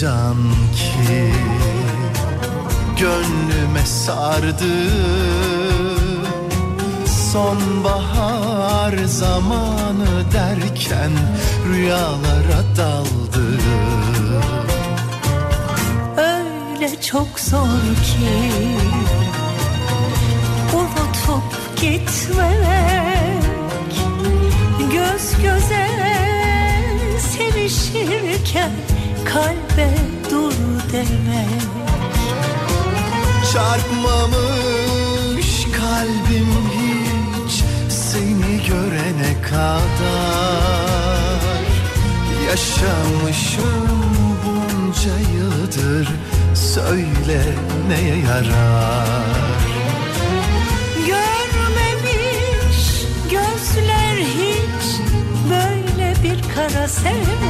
can ki? Gönlüme sardı. Sonbahar zamanı derken Rüyalara daldı. Öyle çok zor ki Unutup gitmek Göz göze sevişirken Kalbe dur demek. Çarpmamış kalbim hiç Seni görene kadar. Yaşamışım bunca yıldır Söyle neye yarar? Görmemiş gözler hiç böyle bir kara sevda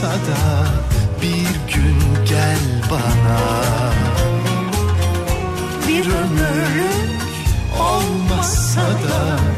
olmasa da bir gün gel bana. Bir ömürlük olmasa da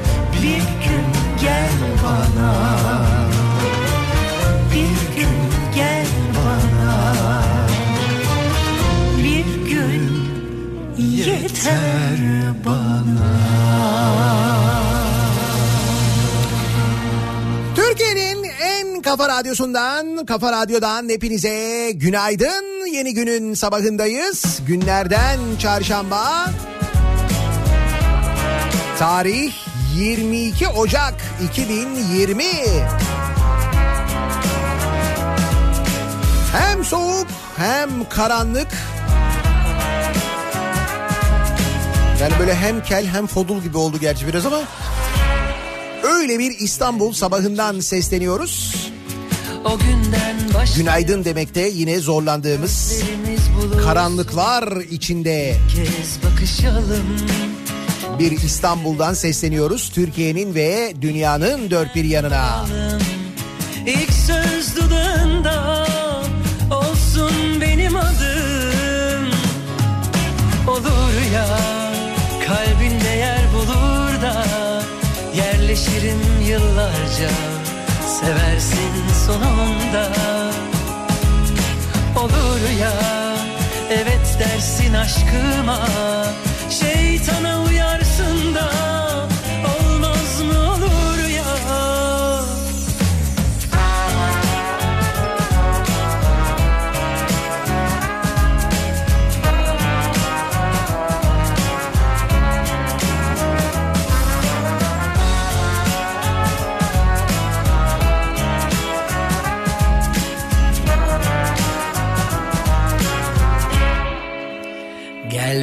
kafa radyosundan, kafa radyodan hepinize günaydın. Yeni günün sabahındayız. Günlerden çarşamba. Tarih 22 Ocak 2020. Hem soğuk hem karanlık. Yani böyle hem kel hem fodul gibi oldu gerçi biraz ama öyle bir İstanbul sabahından sesleniyoruz. O günden baş Günaydın demekte yine zorlandığımız karanlıklar içinde bir İstanbul'dan sesleniyoruz. Türkiye'nin ve dünyanın dört bir yanına. İlk söz dudağında olsun benim adım. Olur ya kalbinde yer bulur da yerleşirim yıllarca. Seversin sonunda. Olur ya evet dersin aşkıma. Şeytana uyarsın da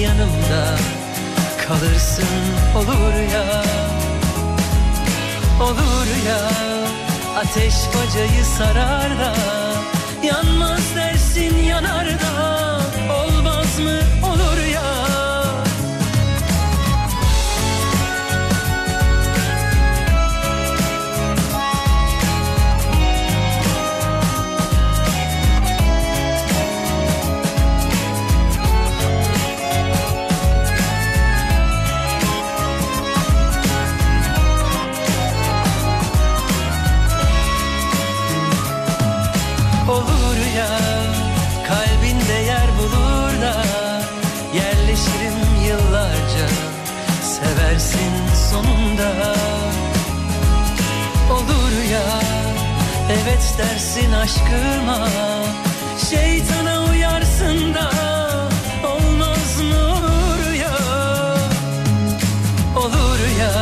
yanımda Kalırsın olur ya. Olur ya Ateş bacayı sarar da Yanmaz dersin yanar da Olmaz mı Seversin sonunda. Olur ya Evet dersin aşkıma. Şeytana uyarsın da Olmaz mı olur ya? Olur ya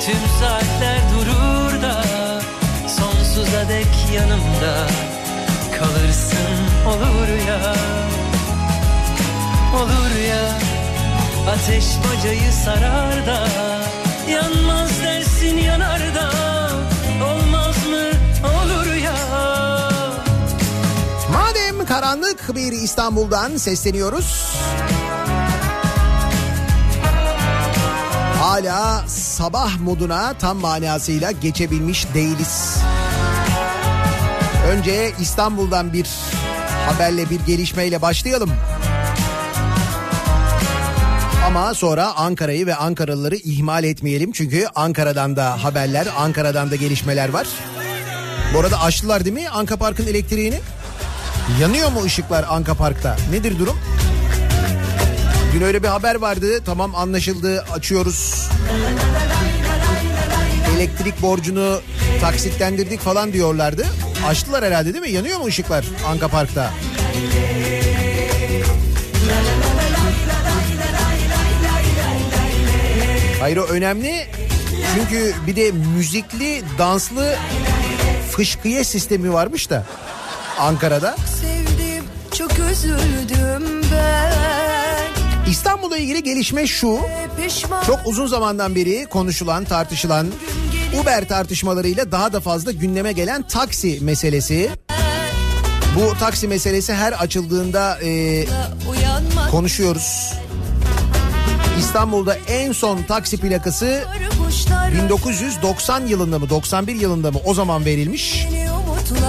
Tüm saatler durur da Sonsuza dek yanımda Kalırsın. Olur ya Olur ya Ateş bacayı sarar da Yanmaz dersin yanar da Olmaz mı olur ya Madem karanlık bir İstanbul'dan sesleniyoruz. Hala sabah moduna tam manasıyla geçebilmiş değiliz. Önce İstanbul'dan bir haberle bir gelişmeyle başlayalım. Ama sonra Ankara'yı ve Ankaralıları ihmal etmeyelim. Çünkü Ankara'dan da haberler, Ankara'dan da gelişmeler var. Bu arada açtılar değil mi Anka Park'ın elektriğini? Yanıyor mu ışıklar Anka Park'ta? Nedir durum? Dün öyle bir haber vardı. Tamam anlaşıldı. Açıyoruz. Elektrik borcunu taksitlendirdik falan diyorlardı. Açtılar herhalde değil mi? Yanıyor mu ışıklar Anka Park'ta? Hayır o önemli. Çünkü bir de müzikli, danslı fışkıye sistemi varmış da Ankara'da. Sevdim çok üzüldüm ben İstanbul'la ilgili gelişme şu. Çok uzun zamandan beri konuşulan, tartışılan Uber tartışmalarıyla daha da fazla gündeme gelen taksi meselesi. Bu taksi meselesi her açıldığında e, konuşuyoruz. İstanbul'da en son taksi plakası kuşlar 1990 yılında mı 91 yılında mı o zaman verilmiş.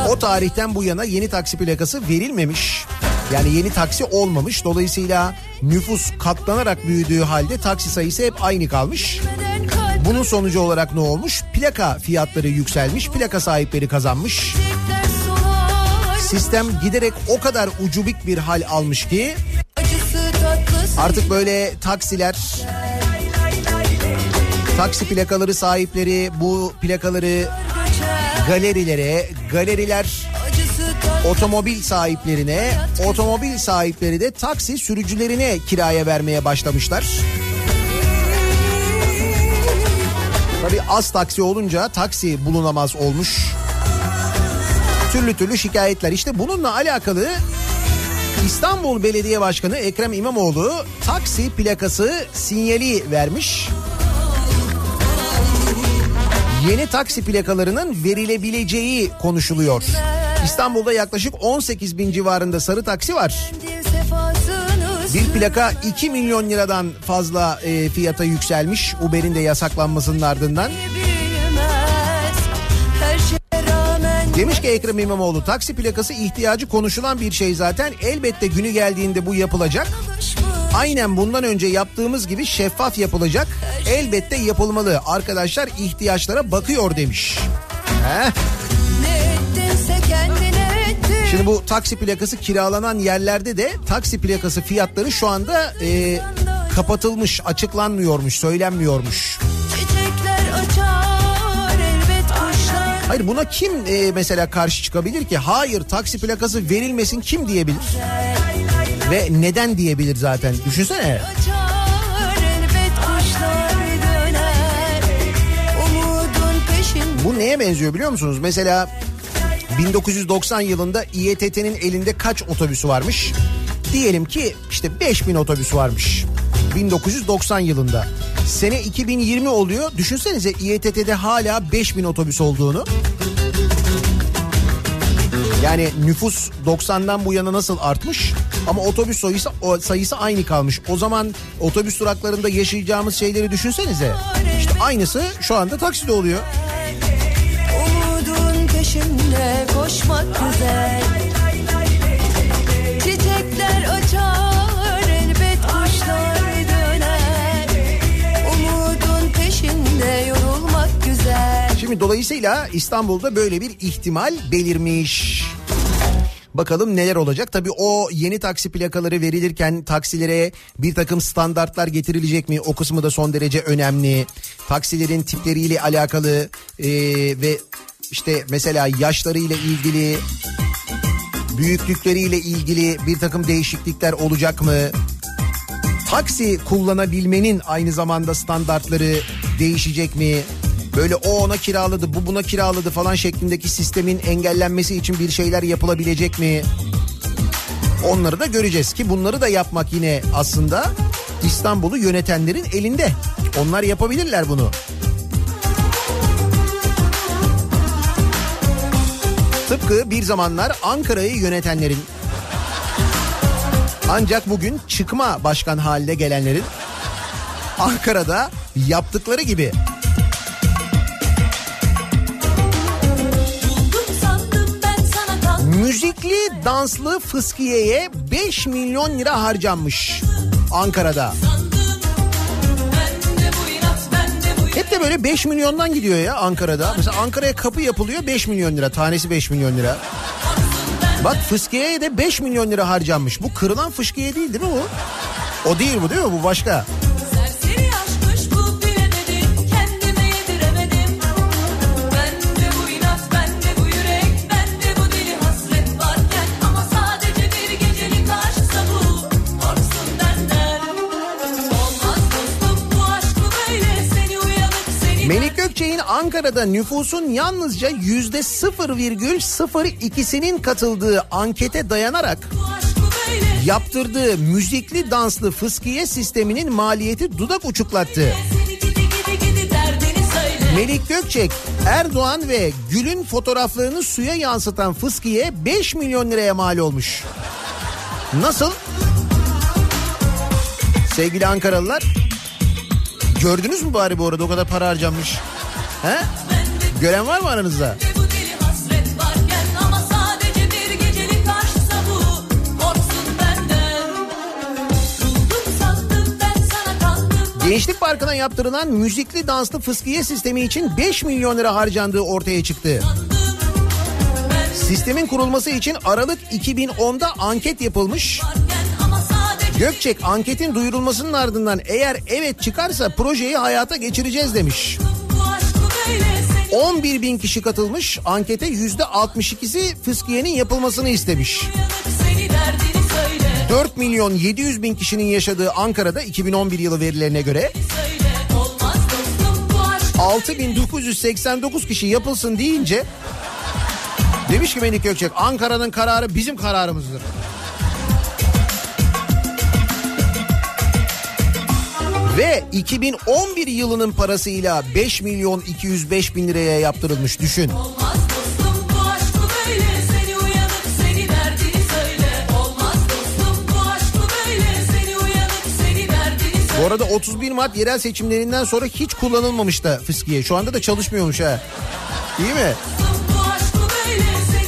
O tarihten bu yana yeni taksi plakası verilmemiş. Yani yeni taksi olmamış. Dolayısıyla nüfus katlanarak büyüdüğü halde taksi sayısı hep aynı kalmış. Bunun sonucu olarak ne olmuş? Plaka fiyatları yükselmiş, plaka sahipleri kazanmış. Sistem giderek o kadar ucubik bir hal almış ki artık böyle taksiler taksi plakaları sahipleri bu plakaları galerilere, galeriler otomobil sahiplerine, otomobil sahipleri de taksi sürücülerine kiraya vermeye başlamışlar. Tabii az taksi olunca taksi bulunamaz olmuş. Türlü türlü şikayetler. İşte bununla alakalı İstanbul Belediye Başkanı Ekrem İmamoğlu taksi plakası sinyali vermiş. Yeni taksi plakalarının verilebileceği konuşuluyor. İstanbul'da yaklaşık 18 bin civarında sarı taksi var. Bir plaka 2 milyon liradan fazla e, fiyata yükselmiş Uber'in de yasaklanmasının ardından. bilmez Demiş ki Ekrem İmamoğlu taksi plakası ihtiyacı konuşulan bir şey zaten. Elbette günü geldiğinde bu yapılacak. Aynen bundan önce yaptığımız gibi şeffaf yapılacak. Elbette yapılmalı. Arkadaşlar ihtiyaçlara bakıyor demiş. Heh. Şimdi bu taksi plakası kiralanan yerlerde de taksi plakası fiyatları şu anda e, kapatılmış, açıklanmıyormuş, söylenmiyormuş. Hayır buna kim e, mesela karşı çıkabilir ki? Hayır taksi plakası verilmesin kim diyebilir? Ve neden diyebilir zaten? Düşünsene. Bu neye benziyor biliyor musunuz? Mesela 1990 yılında İETT'nin elinde kaç otobüsü varmış? Diyelim ki işte 5000 otobüs varmış. 1990 yılında. Sene 2020 oluyor. Düşünsenize İETT'de hala 5000 otobüs olduğunu. Yani nüfus 90'dan bu yana nasıl artmış ama otobüs sayısı sayısı aynı kalmış. O zaman otobüs duraklarında yaşayacağımız şeyleri düşünsenize. İşte aynısı şu anda takside oluyor. Umudun peşinde koşmak güzel Şimdi dolayısıyla İstanbul'da böyle bir ihtimal belirmiş. Bakalım neler olacak. Tabii o yeni taksi plakaları verilirken taksilere bir takım standartlar getirilecek mi? O kısmı da son derece önemli. Taksilerin tipleriyle alakalı e, ve işte mesela yaşlarıyla ilgili, büyüklükleriyle ilgili bir takım değişiklikler olacak mı? Taksi kullanabilmenin aynı zamanda standartları değişecek mi? Böyle o ona kiraladı, bu buna kiraladı falan şeklindeki sistemin engellenmesi için bir şeyler yapılabilecek mi? Onları da göreceğiz ki bunları da yapmak yine aslında İstanbul'u yönetenlerin elinde. Onlar yapabilirler bunu. Tıpkı bir zamanlar Ankara'yı yönetenlerin ancak bugün çıkma başkan haline gelenlerin Ankara'da yaptıkları gibi müzikli danslı fıskiyeye 5 milyon lira harcanmış Ankara'da. Hep de böyle 5 milyondan gidiyor ya Ankara'da. Mesela Ankara'ya kapı yapılıyor 5 milyon lira. Tanesi 5 milyon lira. Bak fıskiyeye de 5 milyon lira harcanmış. Bu kırılan fıskiye değil değil mi bu? O değil bu değil mi? Bu başka. Gökçek'in Ankara'da nüfusun yalnızca yüzde 0,02'sinin katıldığı ankete dayanarak yaptırdığı müzikli danslı fıskiye sisteminin maliyeti dudak uçuklattı. Melik Gökçek, Erdoğan ve Gül'ün fotoğraflarını suya yansıtan fıskiye 5 milyon liraya mal olmuş. Nasıl? Sevgili Ankaralılar, gördünüz mü bari bu arada o kadar para harcanmış? He? Gören var mı aranızda? Gençlik Parkı'na yaptırılan müzikli danslı fıskiye sistemi için 5 milyon lira harcandığı ortaya çıktı. Sistemin kurulması için Aralık 2010'da anket yapılmış. Gökçek anketin duyurulmasının ardından eğer evet çıkarsa projeyi hayata geçireceğiz demiş. 11 bin kişi katılmış ankete yüzde 62'si fıskiyenin yapılmasını istemiş. uyanık seni derdini söyle 4 milyon 700 bin kişinin yaşadığı Ankara'da 2011 yılı verilerine göre Söyle olmaz dostum bu aşk 6989 kişi yapılsın deyince demiş ki Melik Gökçek Ankara'nın kararı bizim kararımızdır. Ve 2011 yılının parasıyla 5 milyon 205 bin liraya yaptırılmış düşün. Olmaz dostum bu aşk mı böyle Seni uyanık seni derdini söyle Olmaz dostum bu aşk mı böyle Seni uyanık seni derdini söyle Bu arada 31 Mart yerel seçimlerinden sonra hiç kullanılmamış da fıskiye. Şu anda da çalışmıyormuş ha. İyi mi?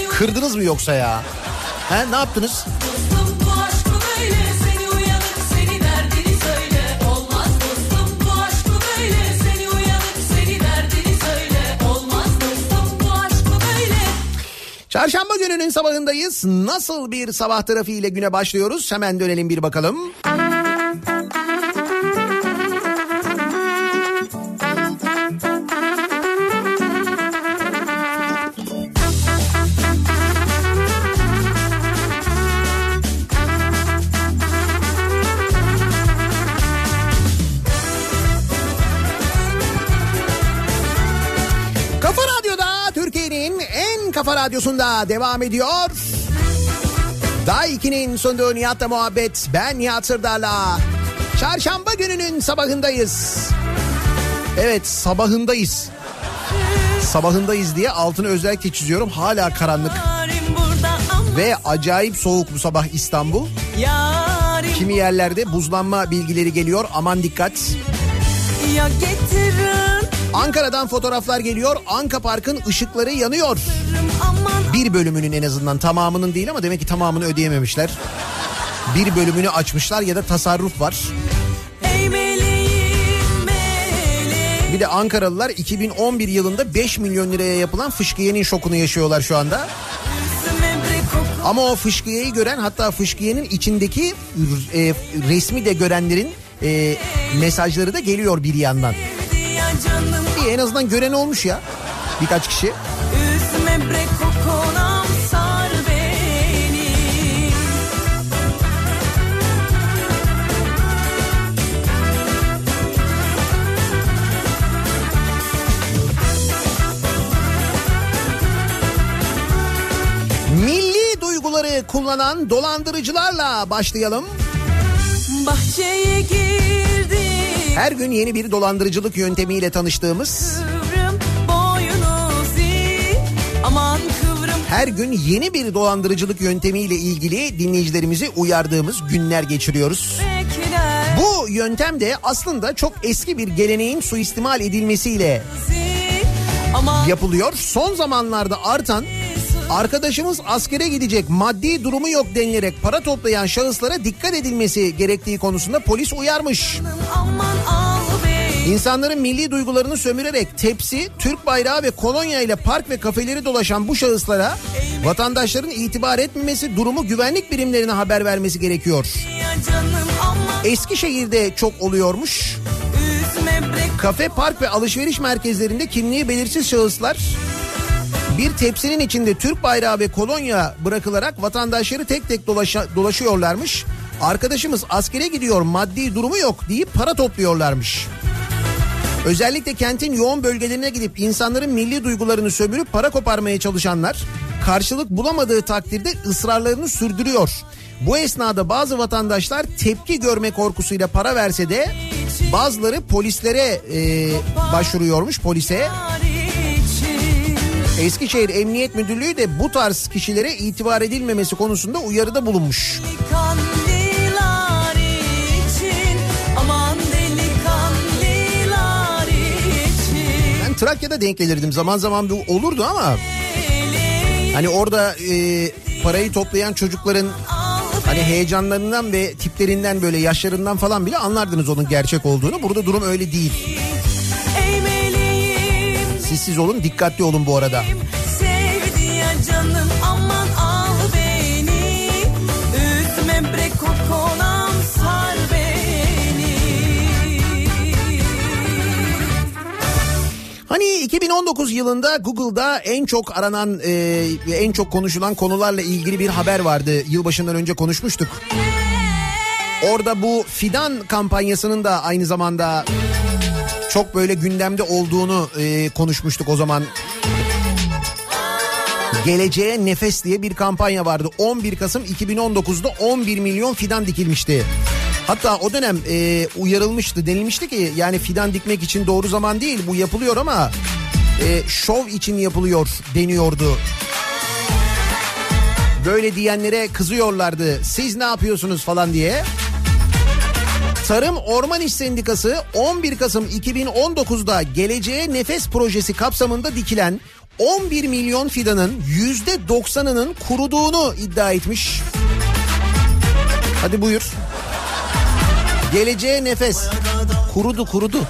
Kırdınız mı yoksa ya? He ne yaptınız? Çarşamba gününün sabahındayız. Nasıl bir sabah trafiğiyle güne başlıyoruz? Hemen dönelim bir bakalım. Radyosunda devam ediyor. Day 2'nin sunduğu Nihat'la muhabbet. Ben Nihat Sırdar'la. Çarşamba gününün sabahındayız. Evet sabahındayız. Sabahındayız diye altını özellikle çiziyorum. Hala karanlık ve acayip soğuk bu sabah İstanbul. Kimi yerlerde buzlanma bilgileri geliyor. Aman dikkat. Ankara'dan fotoğraflar geliyor. Anka Park'ın ışıkları yanıyor. Bir bölümünün en azından tamamının değil ama demek ki tamamını ödeyememişler. Bir bölümünü açmışlar ya da tasarruf var. Bir de Ankaralılar 2011 yılında 5 milyon liraya yapılan fışkiyenin şokunu yaşıyorlar şu anda. Koku Ama o fışkiyeyi gören hatta fışkiyenin içindeki e, resmi de görenlerin e, mesajları da geliyor bir yandan. İyi en azından gören olmuş ya birkaç kişi. Üzme bre kokonam Duyguları kullanan dolandırıcılarla başlayalım. Bahçeye girdi Her gün yeni bir dolandırıcılık yöntemiyle tanıştığımız, Kıvrım Aman kıvrım. Her gün yeni bir dolandırıcılık yöntemiyle ilgili dinleyicilerimizi uyardığımız günler geçiriyoruz. bekler. Bu yöntem de aslında çok eski bir geleneğin suistimal edilmesiyle yapılıyor. Son zamanlarda artan arkadaşımız askere gidecek maddi durumu yok denilerek para toplayan şahıslara dikkat edilmesi gerektiği konusunda polis uyarmış. İnsanların milli duygularını sömürerek tepsi, Türk bayrağı ve kolonya ile park ve kafeleri dolaşan bu şahıslara vatandaşların itibar etmemesi, durumu güvenlik birimlerine haber vermesi gerekiyor. Eskişehir'de çok oluyormuş. Kafe, park ve alışveriş merkezlerinde kimliği belirsiz şahıslar bir tepsinin içinde Türk bayrağı ve kolonya bırakılarak vatandaşları tek tek dolaşa- dolaşıyorlarmış. Arkadaşımız askere gidiyor maddi durumu yok deyip para topluyorlarmış. Özellikle kentin yoğun bölgelerine gidip insanların milli duygularını sömürüp para koparmaya çalışanlar karşılık bulamadığı takdirde ısrarlarını sürdürüyor. Bu esnada bazı vatandaşlar tepki görme korkusuyla para verse de bazıları polislere e, başvuruyormuş polise. Eskişehir Emniyet Müdürlüğü de bu tarz kişilere itibar edilmemesi konusunda uyarıda bulunmuş. İçin Ben Trakya'da denk gelirdim zaman zaman bu olurdu ama hani orada e, parayı toplayan çocukların hani heyecanlarından ve tiplerinden böyle yaşlarından falan bile anlardınız onun gerçek olduğunu. Burada durum öyle değil. Siz olun dikkatli olun bu arada. Canım aman al beni Üzme bre kokonam sar beni Hani 2019 yılında Google'da en çok aranan e, en çok konuşulan konularla ilgili bir haber vardı. Yılbaşından önce konuşmuştuk. Orada bu fidan kampanyasının da aynı zamanda çok böyle gündemde olduğunu e, konuşmuştuk o zaman. Geleceğe Nefes diye bir kampanya vardı. 11 Kasım 2019'da 11 milyon fidan dikilmişti. Hatta o dönem e, uyarılmıştı denilmişti ki yani fidan dikmek için doğru zaman değil bu yapılıyor ama e, şov için yapılıyor deniyordu. Böyle diyenlere kızıyorlardı siz ne yapıyorsunuz falan diye. Tarım Orman İş Sendikası 11 Kasım 2019'da Geleceğe Nefes projesi kapsamında dikilen 11 milyon fidanın %90'ının kuruduğunu iddia etmiş. Hadi buyur. Geleceğe nefes. Kurudu kurudu.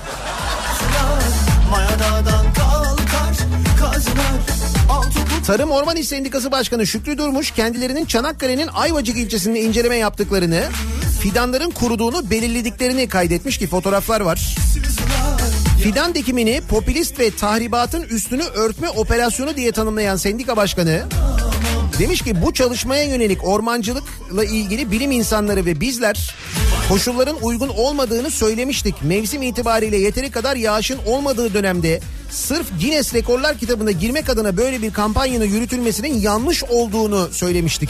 Tarım Orman İş Sendikası Başkanı Şükrü Durmuş kendilerinin Çanakkale'nin Ayvacık ilçesinde inceleme yaptıklarını, fidanların kuruduğunu belirlediklerini kaydetmiş ki fotoğraflar var. Fidan dikimini popülist ve tahribatın üstünü örtme operasyonu diye tanımlayan sendika başkanı demiş ki bu çalışmaya yönelik ormancılıkla ilgili bilim insanları ve bizler koşulların uygun olmadığını söylemiştik. Mevsim itibariyle yeteri kadar yağışın olmadığı dönemde sırf Guinness Rekorlar kitabına girmek adına böyle bir kampanyanın yürütülmesinin yanlış olduğunu söylemiştik.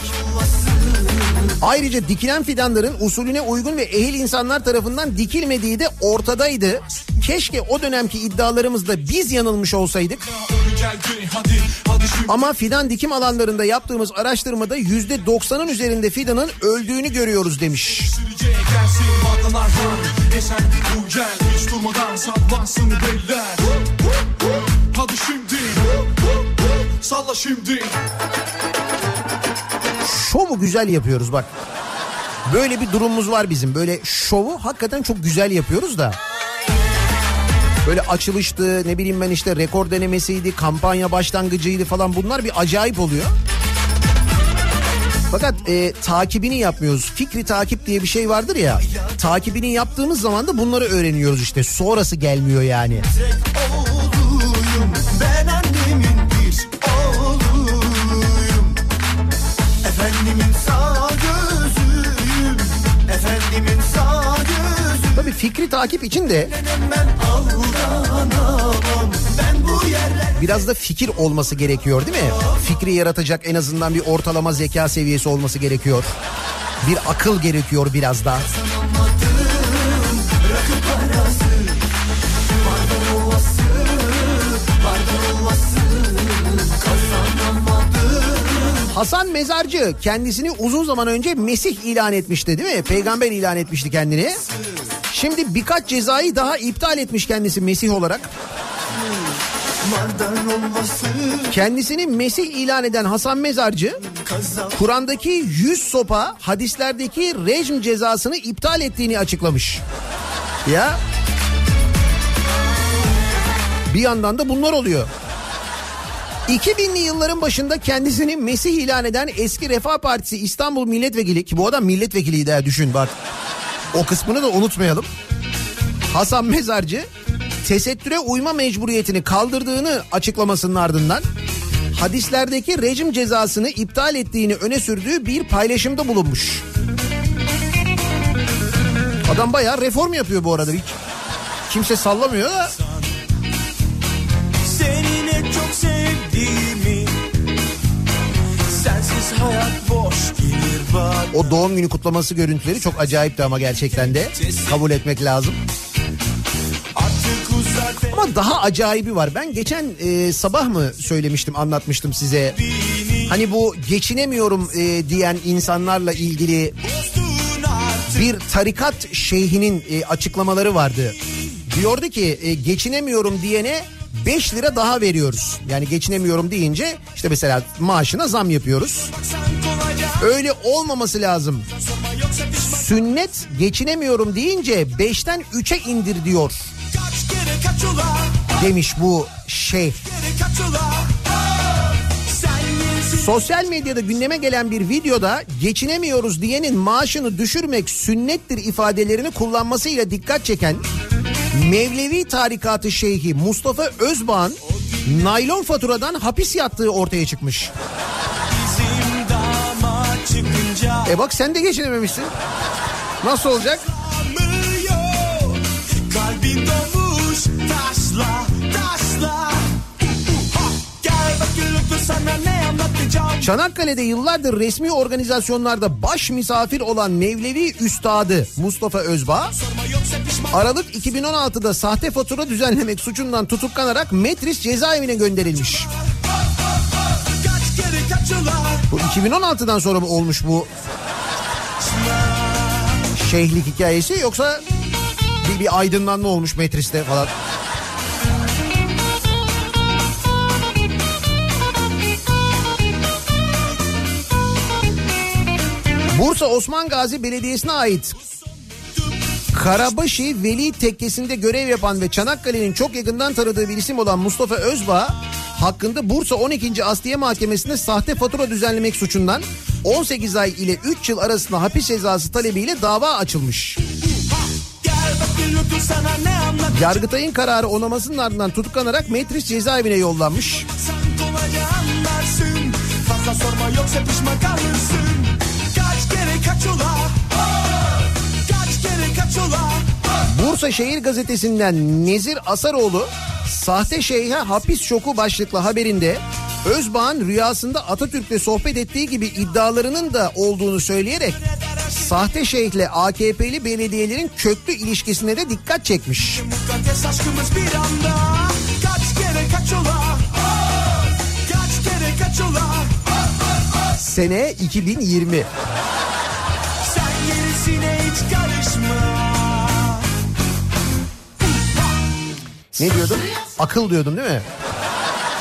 Ayrıca dikilen fidanların usulüne uygun ve ehil insanlar tarafından dikilmediği de ortadaydı. Keşke o dönemki iddialarımızda biz yanılmış olsaydık. Ama fidan dikim alanlarında yaptığımız araştırmada yüzde 90'ın üzerinde fidanın öldüğünü görüyoruz demiş. Hadi şimdi Salla şimdi Şovu güzel yapıyoruz bak. Böyle bir durumumuz var bizim. Böyle şovu hakikaten çok güzel yapıyoruz da. Böyle açılıştı ne bileyim ben işte rekor denemesiydi kampanya başlangıcıydı falan bunlar bir acayip oluyor. Fakat e, takibini yapmıyoruz. Fikri takip diye bir şey vardır ya. Takibini yaptığımız zaman da bunları öğreniyoruz işte. Sonrası gelmiyor yani. Oğluyum fikri takip için de biraz da fikir olması gerekiyor değil mi? Fikri yaratacak en azından bir ortalama zeka seviyesi olması gerekiyor. Bir akıl gerekiyor biraz da. Hasan Mezarcı kendisini uzun zaman önce Mesih ilan etmişti değil mi? Peygamber ilan etmişti kendini. Şimdi birkaç cezayı daha iptal etmiş kendisi Mesih olarak. Kendisini Mesih ilan eden Hasan Mezarcı Kur'an'daki 100 sopa hadislerdeki rejim cezasını iptal ettiğini açıklamış. Ya bir yandan da bunlar oluyor. 2000'li yılların başında kendisini Mesih ilan eden eski Refah Partisi İstanbul Milletvekili ki bu adam milletvekiliydi ha düşün bak. O kısmını da unutmayalım. Hasan Mezarcı tesettüre uyma mecburiyetini kaldırdığını açıklamasının ardından hadislerdeki rejim cezasını iptal ettiğini öne sürdüğü bir paylaşımda bulunmuş. Adam bayağı reform yapıyor bu arada hiç. Kimse sallamıyor da o doğum günü kutlaması görüntüleri çok acayipti ama gerçekten de kabul etmek lazım. Ama daha acayibi var. Ben geçen e, sabah mı söylemiştim, anlatmıştım size. Hani bu geçinemiyorum e, diyen insanlarla ilgili bir tarikat şeyhinin e, açıklamaları vardı. Diyordu ki e, geçinemiyorum diyene 5 lira daha veriyoruz. Yani geçinemiyorum deyince işte mesela maaşına zam yapıyoruz. Öyle olmaması lazım. Sünnet geçinemiyorum deyince 5'ten 3'e indir diyor demiş bu yesin Sosyal medyada gündeme gelen bir videoda geçinemiyoruz diyenin maaşını düşürmek sünnettir ifadelerini kullanmasıyla dikkat çeken Mevlevi tarikatı şeyhi Mustafa Özbağ'ın naylon faturadan hapis yattığı ortaya çıkmış. E bak sen de geçinememişsin. Nasıl olacak? Kalbin dolmuş taşla taşla Çanakkale'de yıllardır resmi organizasyonlarda baş misafir olan Mevlevi Üstadı Mustafa Özbağ Aralık 2016'da sahte fatura düzenlemek suçundan tutuklanarak Metris cezaevine gönderilmiş. Bu 2016'dan sonra mı olmuş bu şeyhlik hikayesi yoksa bir, bir aydınlanma olmuş Metris'te falan. Bursa Osman Gazi Belediyesi'ne ait Karabaşı Veli Tekkesi'nde görev yapan ve Çanakkale'nin çok yakından tanıdığı bir isim olan Mustafa Özbağ hakkında Bursa 12. Asliye Mahkemesi'nde sahte fatura düzenlemek suçundan 18 ay ile 3 yıl arasında hapis cezası talebiyle dava açılmış. Yargıtay'ın kararı onamasının ardından tutuklanarak Metris cezaevine yollanmış. Fazla sorma yoksa pişman kalırsın Kaç kere kaç ula Kaç kere kaç ula Bursa Şehir Gazetesi'nden Nezir Asaroğlu Sahte şeyhe hapis şoku başlıklı haberinde Özbağ'ın rüyasında Atatürk'le sohbet ettiği gibi iddialarının da olduğunu söyleyerek sahte şeyhle AKP'li belediyelerin köklü ilişkisine de dikkat çekmiş. Sene 2020. Sen gerisine hiç Ne diyordum? Akıl diyordum değil mi?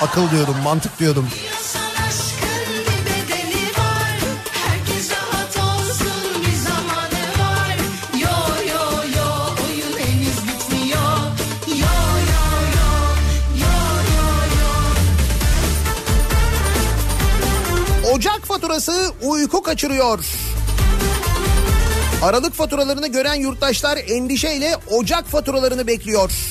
Akıl diyordum, mantık diyordum. Ocak faturası uyku kaçırıyor. Aralık faturalarını gören yurttaşlar endişeyle Ocak faturalarını bekliyor.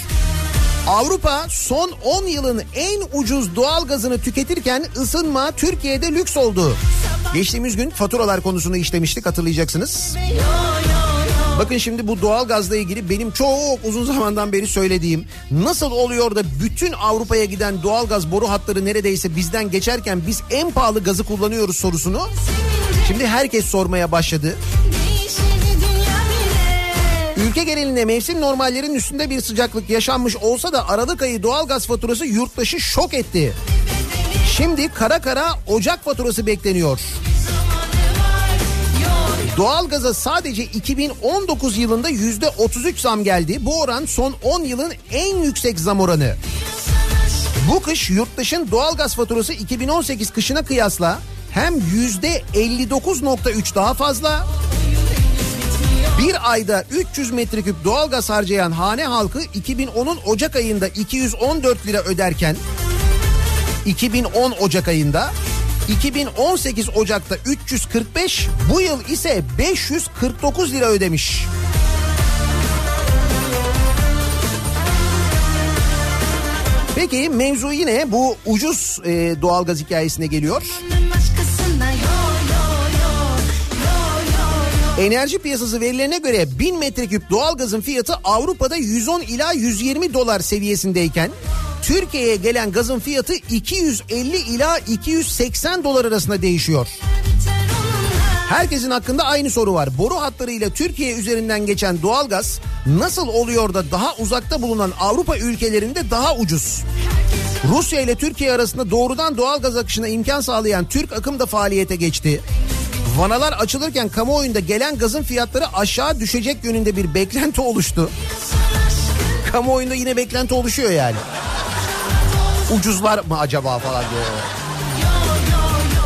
Avrupa son 10 yılın en ucuz doğalgazını tüketirken ısınma Türkiye'de lüks oldu. Geçtiğimiz gün faturalar konusunu işlemiştik hatırlayacaksınız. Bakın şimdi bu doğalgazla ilgili benim çok uzun zamandan beri söylediğim nasıl oluyor da bütün Avrupa'ya giden doğalgaz boru hatları neredeyse bizden geçerken biz en pahalı gazı kullanıyoruz sorusunu şimdi herkes sormaya başladı. Ülke genelinde mevsim normallerinin üstünde bir sıcaklık yaşanmış olsa da Aralık ayı doğalgaz faturası yurttaşı şok etti. Şimdi kara kara Ocak faturası bekleniyor. Doğalgaza sadece 2019 yılında yüzde 33 zam geldi. Bu oran son 10 yılın en yüksek zam oranı. Bu kış yurttaşın doğalgaz faturası 2018 kışına kıyasla hem yüzde 59.3 daha fazla bir ayda 300 metreküp doğalgaz harcayan hane halkı 2010'un Ocak ayında 214 lira öderken 2010 Ocak ayında 2018 Ocak'ta 345 bu yıl ise 549 lira ödemiş. Peki mevzu yine bu ucuz e, doğalgaz hikayesine geliyor. Enerji piyasası verilerine göre 1000 metreküp doğalgazın fiyatı Avrupa'da 110 ila 120 dolar seviyesindeyken Türkiye'ye gelen gazın fiyatı 250 ila 280 dolar arasında değişiyor. Herkesin hakkında aynı soru var. Boru hatlarıyla Türkiye üzerinden geçen doğalgaz nasıl oluyor da daha uzakta bulunan Avrupa ülkelerinde daha ucuz? Rusya ile Türkiye arasında doğrudan doğalgaz akışına imkan sağlayan Türk akım da faaliyete geçti. Vanalar açılırken kamuoyunda gelen gazın fiyatları aşağı düşecek yönünde bir beklenti oluştu. Kamuoyunda yine beklenti oluşuyor yani. Ucuzlar mı acaba falan diyor.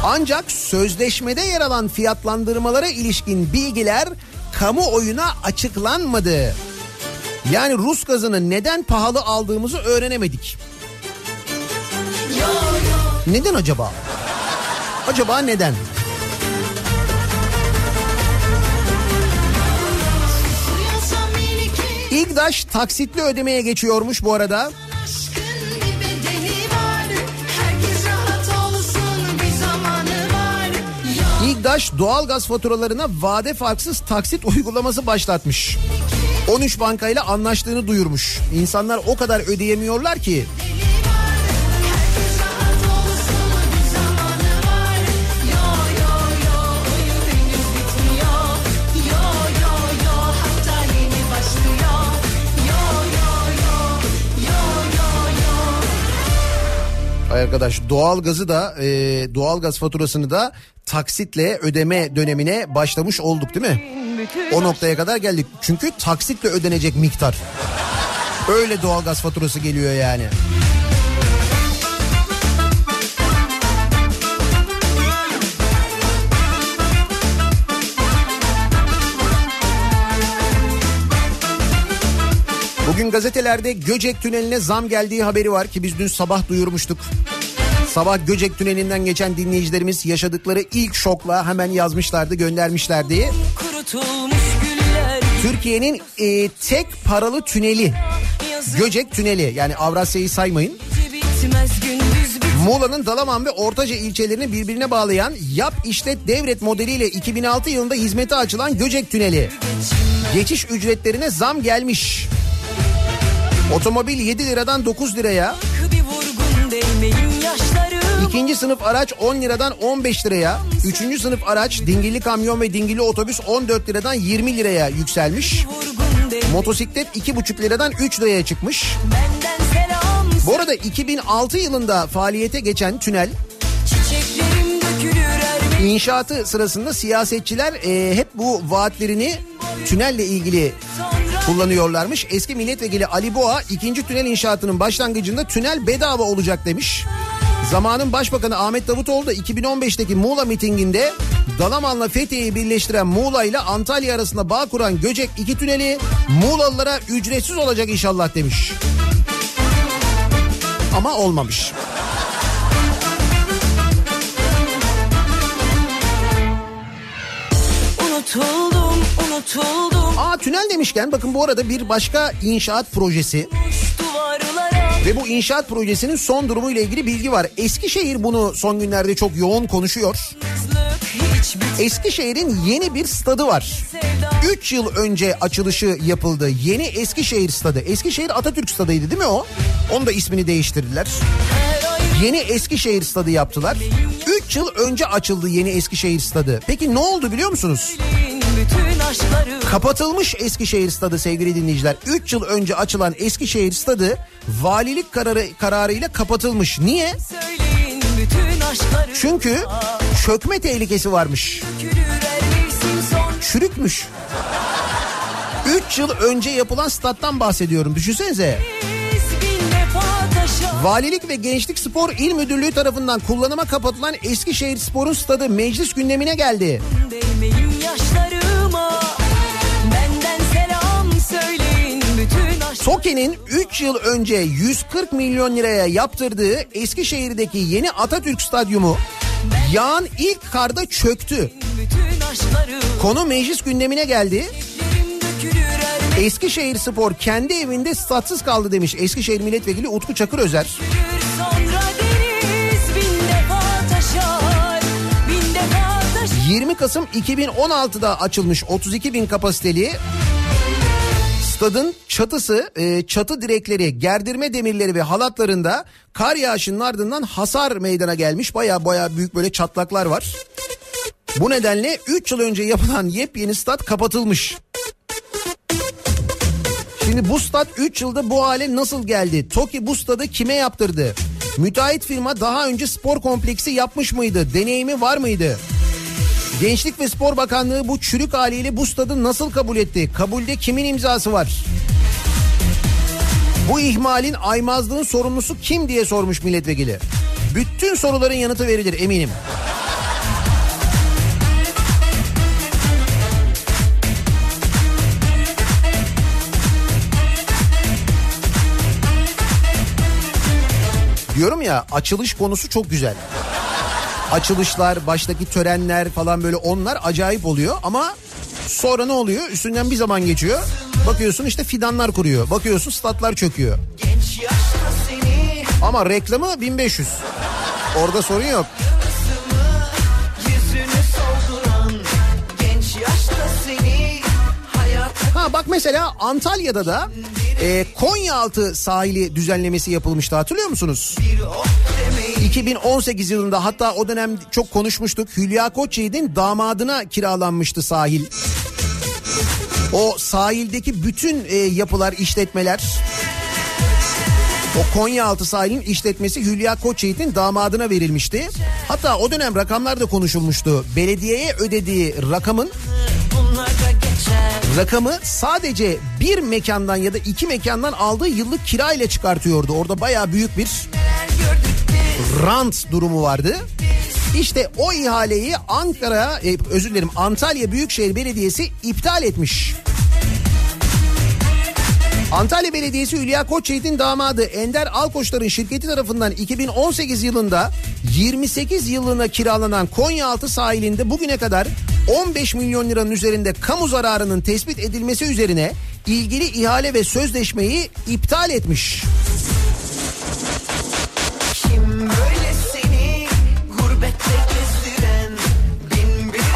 Ancak sözleşmede yer alan fiyatlandırmalara ilişkin bilgiler kamuoyuna açıklanmadı. Yani Rus gazını neden pahalı aldığımızı öğrenemedik. Neden acaba? Acaba neden? İGDAŞ taksitli ödemeye geçiyormuş bu arada. İGDAŞ doğalgaz faturalarına vade farksız taksit uygulaması başlatmış. 13 bankayla anlaştığını duyurmuş. İnsanlar o kadar ödeyemiyorlar ki arkadaş doğalgazı da e, doğalgaz faturasını da taksitle ödeme dönemine başlamış olduk değil mi? O noktaya kadar geldik. Çünkü taksitle ödenecek miktar. Öyle doğalgaz faturası geliyor yani. Bugün gazetelerde Göcek Tüneli'ne zam geldiği haberi var ki biz dün sabah duyurmuştuk. Sabah Göcek Tüneli'nden geçen dinleyicilerimiz yaşadıkları ilk şokla hemen yazmışlardı, göndermişlerdi. Türkiye'nin e, tek paralı tüneli Göcek Tüneli yani Avrasya'yı saymayın. Muğla'nın Dalaman ve Ortaca ilçelerini birbirine bağlayan yap işlet devret modeliyle 2006 yılında hizmete açılan Göcek Tüneli. Geçiş ücretlerine zam gelmiş. Otomobil 7 liradan 9 liraya. İkinci sınıf araç 10 liradan 15 liraya. Üçüncü sınıf araç dingilli kamyon ve dingilli otobüs 14 liradan 20 liraya yükselmiş. Motosiklet 2,5 liradan 3 liraya çıkmış. Bu arada 2006 yılında faaliyete geçen tünel inşaatı sırasında siyasetçiler e, hep bu vaatlerini tünelle ilgili kullanıyorlarmış. Eski milletvekili Ali Boğa ikinci tünel inşaatının başlangıcında tünel bedava olacak demiş. Zamanın Başbakanı Ahmet Davutoğlu da 2015'teki Muğla mitinginde Dalaman'la Fethiye'yi birleştiren Muğla ile Antalya arasında bağ kuran Göcek iki tüneli Muğlalılara ücretsiz olacak inşallah demiş. Ama olmamış. Unutuldum unutuldum Aa tünel demişken bakın bu arada bir başka inşaat projesi ve bu inşaat projesinin son durumu ile ilgili bilgi var. Eskişehir bunu son günlerde çok yoğun konuşuyor. Eskişehir'in yeni bir stadı var. sevda 3 yıl önce açılışı yapıldı. Yeni Eskişehir stadı. Eskişehir Atatürk stadıydı değil mi o? Onun da ismini değiştirdiler. Yeni Eskişehir stadı yaptılar. 3 yıl önce açıldı yeni Eskişehir stadı. Peki ne oldu biliyor musunuz? Kapatılmış Eskişehir stadı sevgili dinleyiciler. 3 yıl önce açılan Eskişehir stadı valilik kararı kararıyla kapatılmış. Niye? Çünkü çökme tehlikesi varmış. Çürükmüş. 3 yıl önce yapılan stat'tan bahsediyorum. Düşünsenize. Valilik ve Gençlik Spor İl Müdürlüğü tarafından kullanıma kapatılan Eskişehir Spor'un stadı meclis gündemine geldi. değmeyin yaşlarıma TOKİ'nin 3 yıl önce 140 milyon liraya yaptırdığı Eskişehir'deki yeni Atatürk Stadyumu yağan ilk karda çöktü. Konu meclis gündemine geldi. Eskişehir Spor kendi evinde statsız kaldı demiş Eskişehir Milletvekili Utku Çakır Özer. taşar 20 Kasım 2016'da açılmış 32 bin kapasiteli stadın çatısı, e, çatı direkleri, gerdirme demirleri ve halatlarında kar yağışının ardından hasar meydana gelmiş. Baya baya büyük böyle çatlaklar var. Bu nedenle 3 yıl önce yapılan yepyeni stat kapatılmış. Şimdi bu stat 3 yılda bu hale nasıl geldi? TOKİ bu stadı kime yaptırdı? Müteahhit firma daha önce spor kompleksi yapmış mıydı? Deneyimi var mıydı? Gençlik ve Spor Bakanlığı bu çürük haliyle bu stadı nasıl kabul etti? Kabulde kimin imzası var? Bu ihmalin aymazlığın sorumlusu kim diye sormuş milletvekili. Bütün soruların yanıtı verilir eminim. Diyorum ya açılış konusu çok güzel. Açılışlar, baştaki törenler falan böyle onlar acayip oluyor ama sonra ne oluyor? Üstünden bir zaman geçiyor. Bakıyorsun işte fidanlar kuruyor. Bakıyorsun statlar çöküyor. Ama reklamı 1500. Orada sorun yok. Ha bak mesela Antalya'da da e, Konyaaltı sahili düzenlemesi yapılmıştı hatırlıyor musunuz? 2018 yılında hatta o dönem çok konuşmuştuk. Hülya Koçyiğit'in damadına kiralanmıştı sahil. O sahildeki bütün e, yapılar, işletmeler o Konyaaltı sahilin işletmesi Hülya Koçyiğit'in damadına verilmişti. Hatta o dönem rakamlar da konuşulmuştu. Belediyeye ödediği rakamın rakamı sadece bir mekandan ya da iki mekandan aldığı yıllık kira ile çıkartıyordu. Orada bayağı büyük bir rant durumu vardı. İşte o ihaleyi Ankara, e, özür dilerim Antalya Büyükşehir Belediyesi iptal etmiş. Antalya Belediyesi Hülya Koçyiğit'in damadı Ender Alkoçlar'ın şirketi tarafından 2018 yılında 28 yıllığına kiralanan Konyaaltı sahilinde bugüne kadar 15 milyon liranın üzerinde kamu zararının tespit edilmesi üzerine ilgili ihale ve sözleşmeyi iptal etmiş. Kim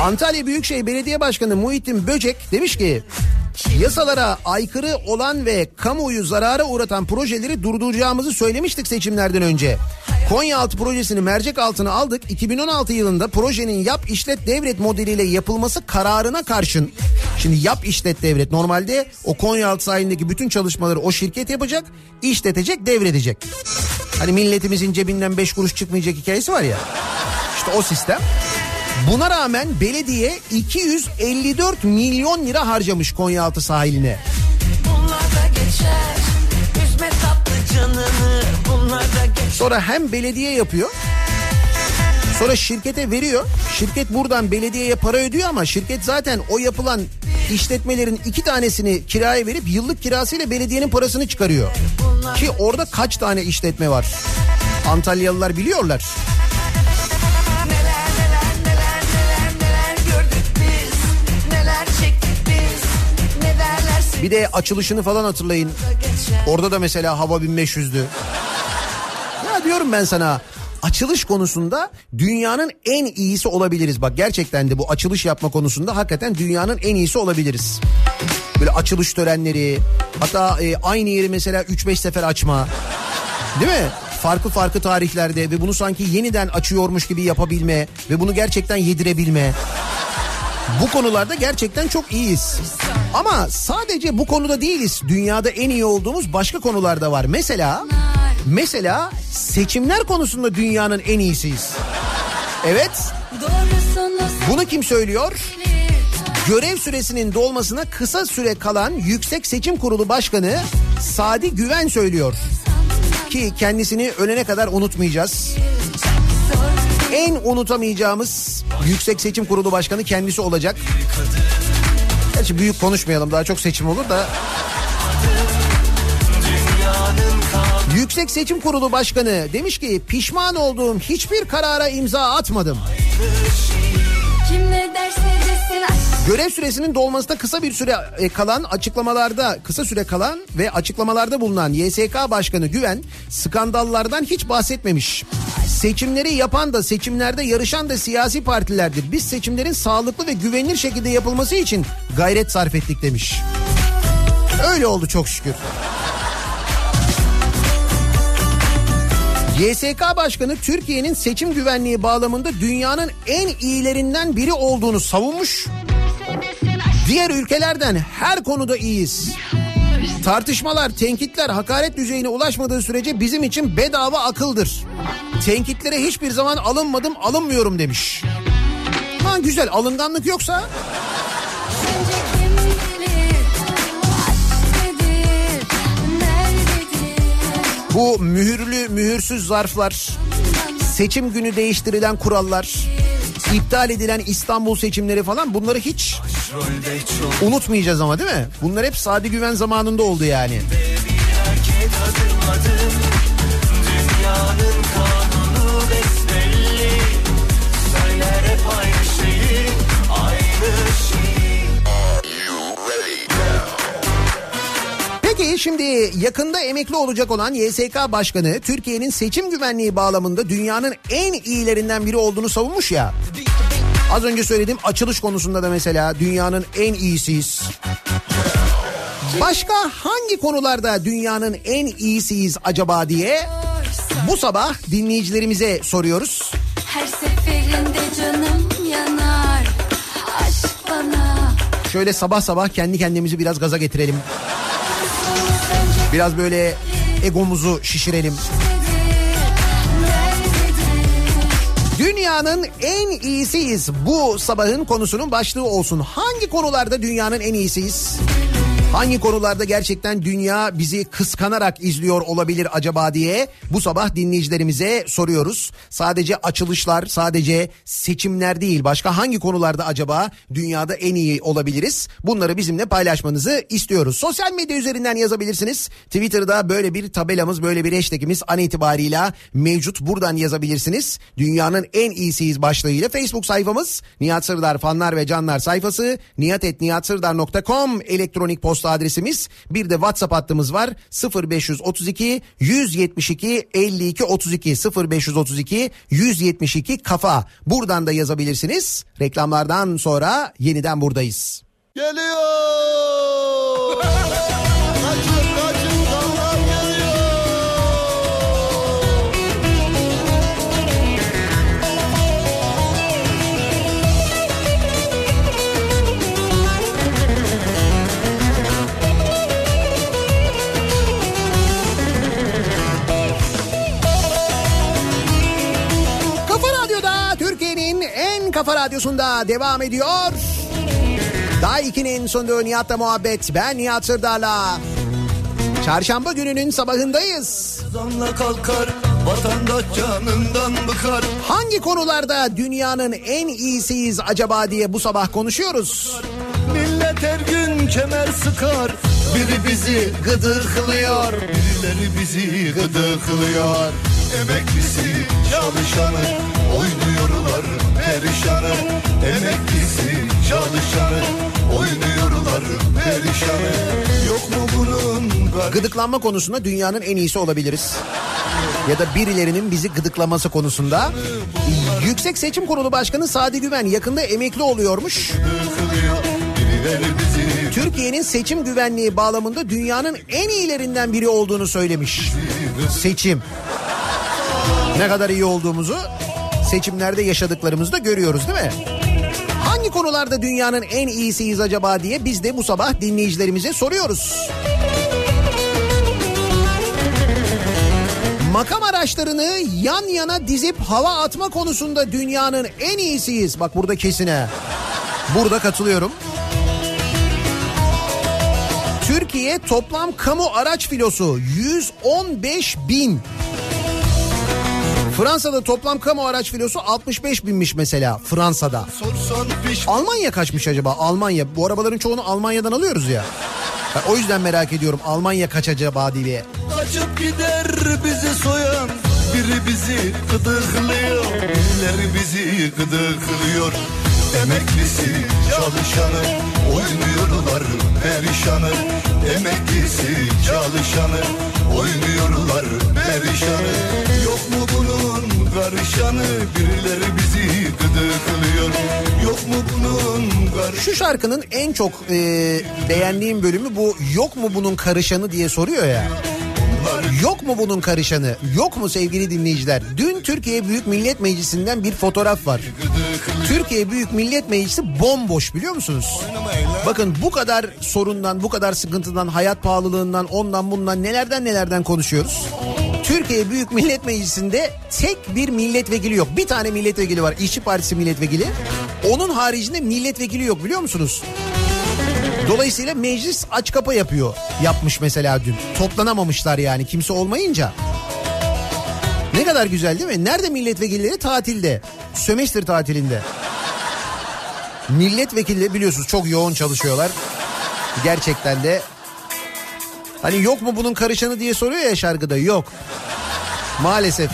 Antalya Büyükşehir Belediye Başkanı Muhittin Böcek demiş ki Yasalara aykırı olan ve kamuoyu zarara uğratan projeleri durduracağımızı söylemiştik seçimlerden önce. Konyaaltı projesini mercek altına aldık. 2016 yılında projenin yap işlet devret modeliyle yapılması kararına karşın. Şimdi yap işlet devret normalde o Konyaaltı sahilindeki bütün çalışmaları o şirket yapacak, işletecek, devredecek. Hani milletimizin cebinden 5 kuruş çıkmayacak hikayesi var ya. İşte o sistem. Buna rağmen belediye 254 milyon lira harcamış Konyaaltı sahiline. Geçer canını Sonra hem belediye yapıyor Sonra şirkete veriyor. Şirket buradan belediyeye para ödüyor ama şirket zaten o yapılan işletmelerin iki tanesini kiraya verip yıllık kirasıyla belediyenin parasını çıkarıyor. Ki orada kaç tane işletme var? Antalyalılar biliyorlar. Bir de açılışını falan hatırlayın. Orada da mesela hava 1500'dü. Ya diyorum ben sana açılış konusunda dünyanın en iyisi olabiliriz. Bak gerçekten de bu açılış yapma konusunda hakikaten dünyanın en iyisi olabiliriz. Böyle açılış törenleri hatta e, aynı yeri mesela 3-5 sefer açma. Değil mi? Farklı farklı tarihlerde ve bunu sanki yeniden açıyormuş gibi yapabilme ve bunu gerçekten yedirebilme. Bu konularda gerçekten çok iyiyiz. Ama sadece bu konuda değiliz. Dünyada en iyi olduğumuz başka konularda var. Mesela mesela seçimler konusunda dünyanın en iyisiyiz. Evet. Bunu kim söylüyor? Görev süresinin dolmasına kısa süre kalan Yüksek Seçim Kurulu Başkanı Sadi Güven söylüyor. Ki kendisini ölene kadar unutmayacağız. En unutamayacağımız Yüksek Seçim Kurulu Başkanı kendisi olacak. Gerçi büyük konuşmayalım daha çok seçim olur da. Yüksek Seçim Kurulu Başkanı demiş ki pişman olduğum hiçbir karara imza atmadım. kim ne derse Görev süresinin dolmasına kısa bir süre e, kalan açıklamalarda kısa süre kalan ve açıklamalarda bulunan YSK Başkanı Güven skandallardan hiç bahsetmemiş. Seçimleri yapan da seçimlerde yarışan da siyasi partilerdir. Biz seçimlerin sağlıklı ve güvenilir şekilde yapılması için gayret sarf ettik demiş. Öyle oldu çok şükür. YSK Başkanı Türkiye'nin seçim güvenliği bağlamında dünyanın en iyilerinden biri olduğunu savunmuş. Diğer ülkelerden her konuda iyiyiz. Tartışmalar, tenkitler, hakaret düzeyine ulaşmadığı sürece bizim için bedava akıldır. Tenkitlere hiçbir zaman alınmadım, alınmıyorum demiş. Ha güzel, alınganlık yoksa bu mühürlü, mühürsüz zarflar, seçim günü değiştirilen kurallar, iptal edilen İstanbul seçimleri falan bunları hiç unutmayacağız ama değil mi? Bunlar hep Sadi Güven zamanında oldu yani. Dünyanın şimdi yakında emekli olacak olan YSK Başkanı Türkiye'nin seçim güvenliği bağlamında dünyanın en iyilerinden biri olduğunu savunmuş ya. Az önce söylediğim açılış konusunda da mesela dünyanın en iyisiyiz. Başka hangi konularda dünyanın en iyisiyiz acaba diye bu sabah dinleyicilerimize soruyoruz. Her seferinde canım yanar aşk bana Şöyle sabah sabah kendi kendimizi biraz gaza getirelim. Biraz böyle egomuzu şişirelim. Dünyanın en iyisiyiz. Bu sabahın konusunun başlığı olsun. Hangi konularda dünyanın en iyisiyiz? Hangi konularda gerçekten dünya bizi kıskanarak izliyor olabilir acaba diye bu sabah dinleyicilerimize soruyoruz. Sadece açılışlar, sadece seçimler değil başka hangi konularda acaba dünyada en iyi olabiliriz? Bunları bizimle paylaşmanızı istiyoruz. Sosyal medya üzerinden yazabilirsiniz. Twitter'da böyle bir tabelamız, böyle bir hashtagimiz an itibarıyla mevcut. Buradan yazabilirsiniz. Dünyanın en iyisiyiz başlığıyla Facebook sayfamız Nihat Sırdar fanlar ve canlar sayfası nihatetnihatsırdar.com elektronik posta adresimiz. Bir de WhatsApp hattımız var 0532 172 52 32 0532 172 kafa. Buradan da yazabilirsiniz. Reklamlardan sonra yeniden buradayız. Geliyor. Kafa radyosunda devam ediyor. Daha 2'nin sunduğu Nihat'la muhabbet. Ben Nihat Sırdar'la. Çarşamba gününün sabahındayız. Kalkar. Hangi konularda dünyanın en iyisiyiz acaba diye bu sabah konuşuyoruz. Millet her gün kemer sıkar. Biri bizi gıdıklıyor. Birileri bizi gıdıklıyor. Emeklisi çalışanı oynuyorlar perişanı. Emeklisi çalışanı oynuyorlar perişanı. Yok mu bunun gar- Gıdıklanma konusunda dünyanın en iyisi olabiliriz. Ya da birilerinin bizi gıdıklaması konusunda. Yüksek Seçim Kurulu Başkanı Sadi Güven yakında emekli oluyormuş. Türkiye'nin seçim güvenliği bağlamında dünyanın en iyilerinden biri olduğunu söylemiş. Seçim. Ne kadar iyi olduğumuzu seçimlerde yaşadıklarımızda görüyoruz değil mi? Hangi konularda dünyanın en iyisiyiz acaba diye biz de bu sabah dinleyicilerimize soruyoruz. Makam araçlarını yan yana dizip hava atma konusunda dünyanın en iyisiyiz. Bak burada kesine. Burada katılıyorum. Türkiye toplam kamu araç filosu 115 bin. Fransa'da toplam kamu araç filosu 65 binmiş mesela Fransa'da. Almanya kaçmış acaba? Almanya. Bu arabaların çoğunu Almanya'dan alıyoruz ya. Ha, o yüzden merak ediyorum Almanya kaç acaba diye. Kaçıp gider bizi soyan Biri bizi gıdıklıyor Birileri bizi gıdıklıyor Emeklisi çalışanı Oynuyorlar perişanı Emeklisi çalışanı Oynuyorlar perişanı. Yok mu bunun karışanı? Birileri bizi gıdıklıyor. Yok mu bunun karışanı? Şu şarkının en çok e, beğendiğim bölümü bu yok mu bunun karışanı diye soruyor ya. Yok mu bunun karışanı? Yok mu sevgili dinleyiciler? Dün Türkiye Büyük Millet Meclisi'nden bir fotoğraf var. Türkiye Büyük Millet Meclisi bomboş biliyor musunuz? Bakın bu kadar sorundan, bu kadar sıkıntıdan, hayat pahalılığından, ondan bundan nelerden nelerden konuşuyoruz. Türkiye Büyük Millet Meclisi'nde tek bir milletvekili yok. Bir tane milletvekili var. İşçi Partisi milletvekili. Onun haricinde milletvekili yok biliyor musunuz? Dolayısıyla meclis aç kapa yapıyor. Yapmış mesela dün. Toplanamamışlar yani kimse olmayınca. Ne kadar güzel değil mi? Nerede milletvekilleri? Tatilde. Sömestr tatilinde. Milletvekilleri biliyorsunuz çok yoğun çalışıyorlar. Gerçekten de. Hani yok mu bunun karışanı diye soruyor ya şarkıda. Yok. Maalesef.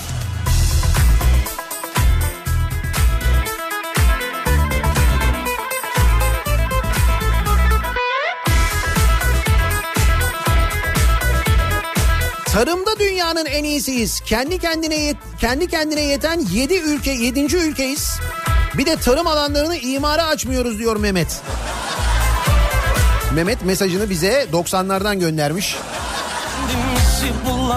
Tarımda dünyanın en iyisiyiz. Kendi kendine yet- kendi kendine yeten 7 ülke 7. ülkeyiz. Bir de tarım alanlarını imara açmıyoruz diyor Mehmet. Mehmet mesajını bize 90'lardan göndermiş.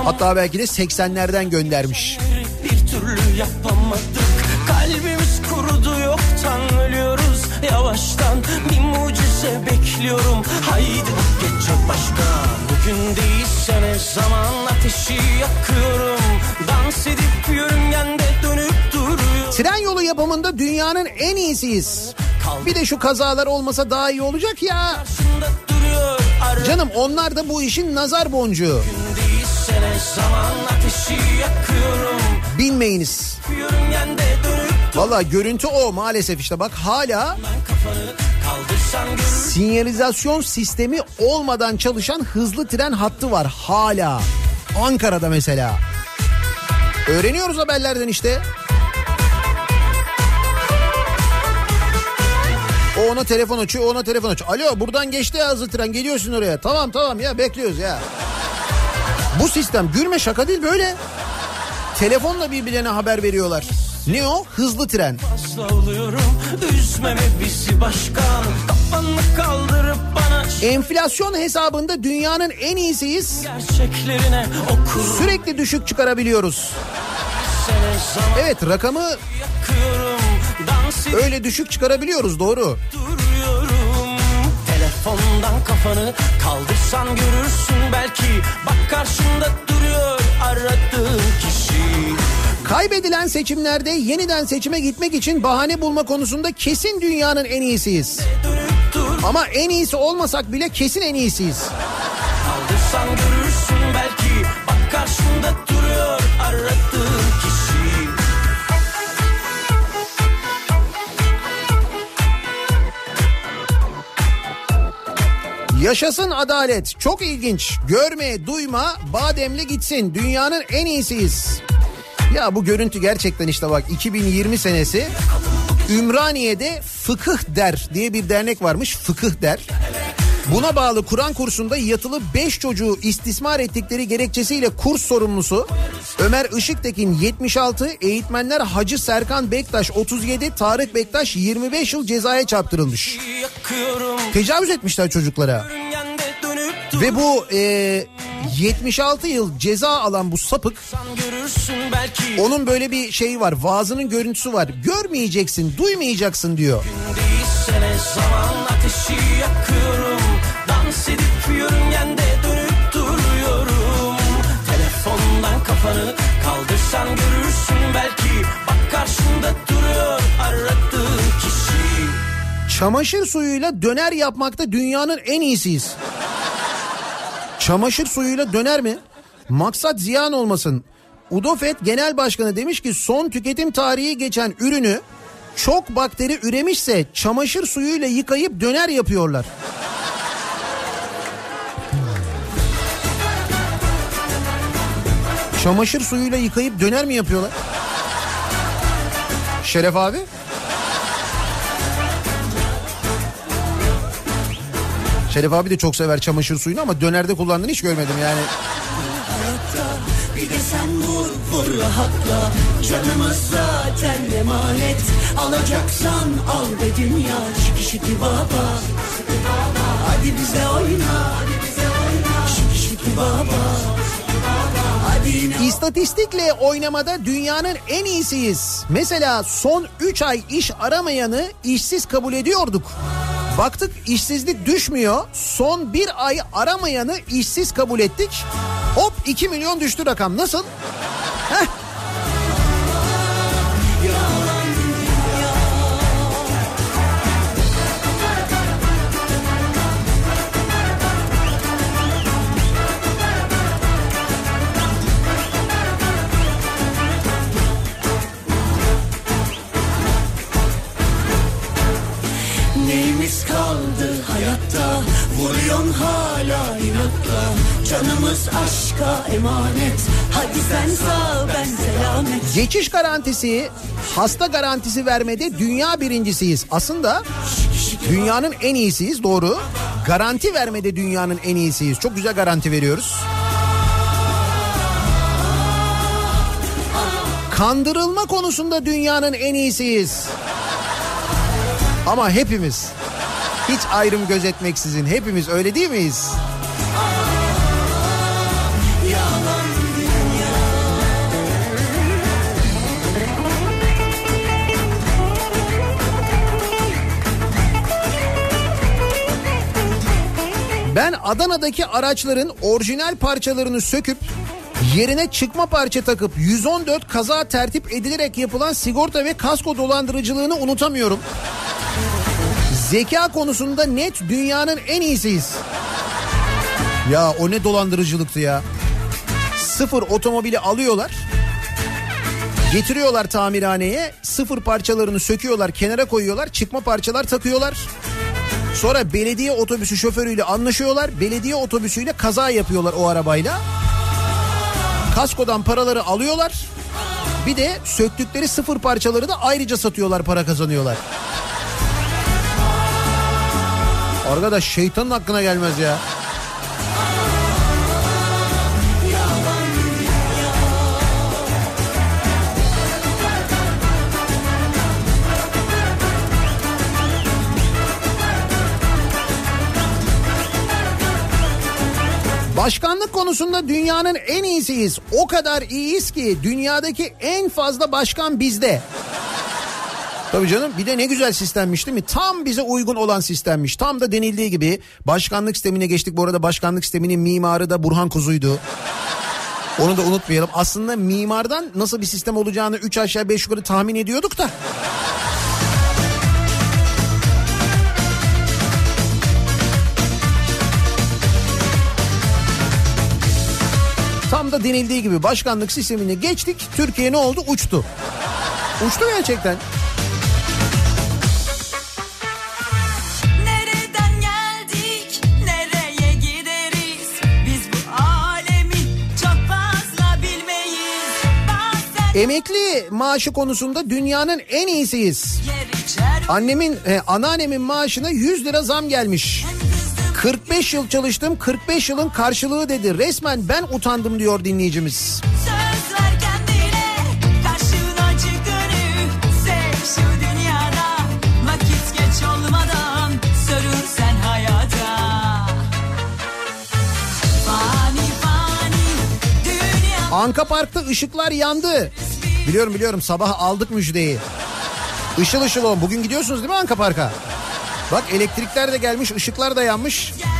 Hatta belki de 80'lerden göndermiş. bir türlü yapamadık Kalbimiz kurudu yoktan ölüyoruz Yavaştan bir mucize bekliyorum Haydi geçecek başka Bugün değilse ne zaman ateşi yakıyorum. Dans edip yörüngende dönüp duruyor Tren yolu yapımında dünyanın en iyisiyiz. Bir de şu kazalar olmasa daha iyi olacak ya. Duruyor Canım onlar da bu işin nazar boncuğu. dönüp Valla görüntü o maalesef işte. Bak hala sinyalizasyon sistemi olmadan çalışan hızlı tren hattı var hala. Ankara'da mesela. Öğreniyoruz haberlerden işte. O ona telefon açıyor, ona telefon açıyor. Alo buradan geçti ya hızlı tren geliyorsun oraya. Tamam tamam ya bekliyoruz ya. Bu sistem gülme şaka değil böyle. Telefonla birbirlerine haber veriyorlar. Ne o? Hızlı tren. Enflasyon hesabında dünyanın en iyisiyiz. Sürekli düşük çıkarabiliyoruz. Evet rakamı öyle düşük çıkarabiliyoruz doğru. Telefondan kafanı kaldırsan görürsün belki Bak karşında duruyor aradığın kişi Kaybedilen seçimlerde yeniden seçime gitmek için bahane bulma konusunda kesin dünyanın en iyisiyiz. Ama en iyisi olmasak bile kesin en iyisiyiz. kaldırsan görürsün belki Bak karşında duruyor aradığın kişi Yaşasın adalet. Çok ilginç. Görme, duyma, bademle gitsin. Dünyanın en iyisiyiz. Ya bu görüntü gerçekten işte bak 2020 senesi Ümraniye'de Fıkıh Der diye bir dernek varmış. Fıkıh Der. Buna bağlı Kur'an kursunda yatılı 5 çocuğu istismar ettikleri gerekçesiyle kurs sorumlusu Ömer Işıktekin 76, eğitmenler Hacı Serkan Bektaş 37, Tarık Bektaş 25 yıl cezaya çarptırılmış. Yakıyorum Tecavüz etmişler çocuklara. Dur Ve bu e, 76 yıl ceza alan bu sapık onun böyle bir şeyi var vaazının görüntüsü var. Görmeyeceksin duymayacaksın diyor. Yakıyorum Dans edip yörüngende dönüp duruyorum Telefondan kafanı kaldırsan görürsün belki Bak karşında duruyor aradığın kişi Çamaşır suyuyla döner yapmakta dünyanın en iyisiyiz. Çamaşır suyuyla döner mi? Maksat ziyan olmasın. Udofet Genel Başkanı demiş ki son tüketim tarihi geçen ürünü çok bakteri üremişse çamaşır suyuyla yıkayıp döner yapıyorlar. Çamaşır suyuyla yıkayıp döner mi yapıyorlar? Şeref abi? Şeref abi de çok sever çamaşır suyunu ama dönerde kullandığını hiç görmedim yani. Bir de sen vur vur rahatla. Canımız zaten emanet. Alacaksan al be dünya. Şiki baba. Hadi bize oyna. Şiki baba. İstatistikle oynamada dünyanın en iyisiyiz. Mesela son 3 ay iş aramayanı işsiz kabul ediyorduk. Baktık işsizlik düşmüyor. Son bir ay aramayanı işsiz kabul ettik. Hop 2 milyon düştü rakam. Nasıl? Heh. Vuruyorsun hala inatla Canımız aşka emanet Hadi sen sağ ben selamet Geçiş garantisi, hasta garantisi vermede dünya birincisiyiz. Aslında dünyanın en iyisiyiz doğru. Garanti vermede dünyanın en iyisiyiz. Çok güzel garanti veriyoruz. Kandırılma konusunda dünyanın en iyisiyiz. Ama hepimiz hiç ayrım gözetmeksizin hepimiz öyle değil miyiz? Ben Adana'daki araçların orijinal parçalarını söküp yerine çıkma parça takıp 114 kaza tertip edilerek yapılan sigorta ve kasko dolandırıcılığını unutamıyorum. Zeka konusunda net dünyanın en iyisiyiz. Ya o ne dolandırıcılıktı ya. Sıfır otomobili alıyorlar. Getiriyorlar tamirhaneye. Sıfır parçalarını söküyorlar, kenara koyuyorlar. Çıkma parçalar takıyorlar. Sonra belediye otobüsü şoförüyle anlaşıyorlar. Belediye otobüsüyle kaza yapıyorlar o arabayla. Kaskodan paraları alıyorlar. Bir de söktükleri sıfır parçaları da ayrıca satıyorlar para kazanıyorlar. Arkadaş şeytanın hakkına gelmez ya. Başkanlık konusunda dünyanın en iyisiyiz. O kadar iyiyiz ki dünyadaki en fazla başkan bizde. Tabii canım bir de ne güzel sistemmiş değil mi? Tam bize uygun olan sistemmiş. Tam da denildiği gibi başkanlık sistemine geçtik. Bu arada başkanlık sisteminin mimarı da Burhan Kuzu'ydu. Onu da unutmayalım. Aslında mimardan nasıl bir sistem olacağını 3 aşağı 5 yukarı tahmin ediyorduk da. Tam da denildiği gibi başkanlık sistemine geçtik. Türkiye ne oldu? Uçtu. Uçtu gerçekten. Emekli maaşı konusunda dünyanın en iyisiyiz. Annemin, e, anneannemin maaşına 100 lira zam gelmiş. hem kızdım 45 yıl çalıştım 45 yılın karşılığı dedi. Resmen ben utandım diyor dinleyicimiz. Anka Park'ta ışıklar yandı. Biliyorum biliyorum sabah aldık müjdeyi. Işıl ışıl o. Bugün gidiyorsunuz değil mi Anka Park'a? Bak elektrikler de gelmiş, ışıklar da yanmış. gelsin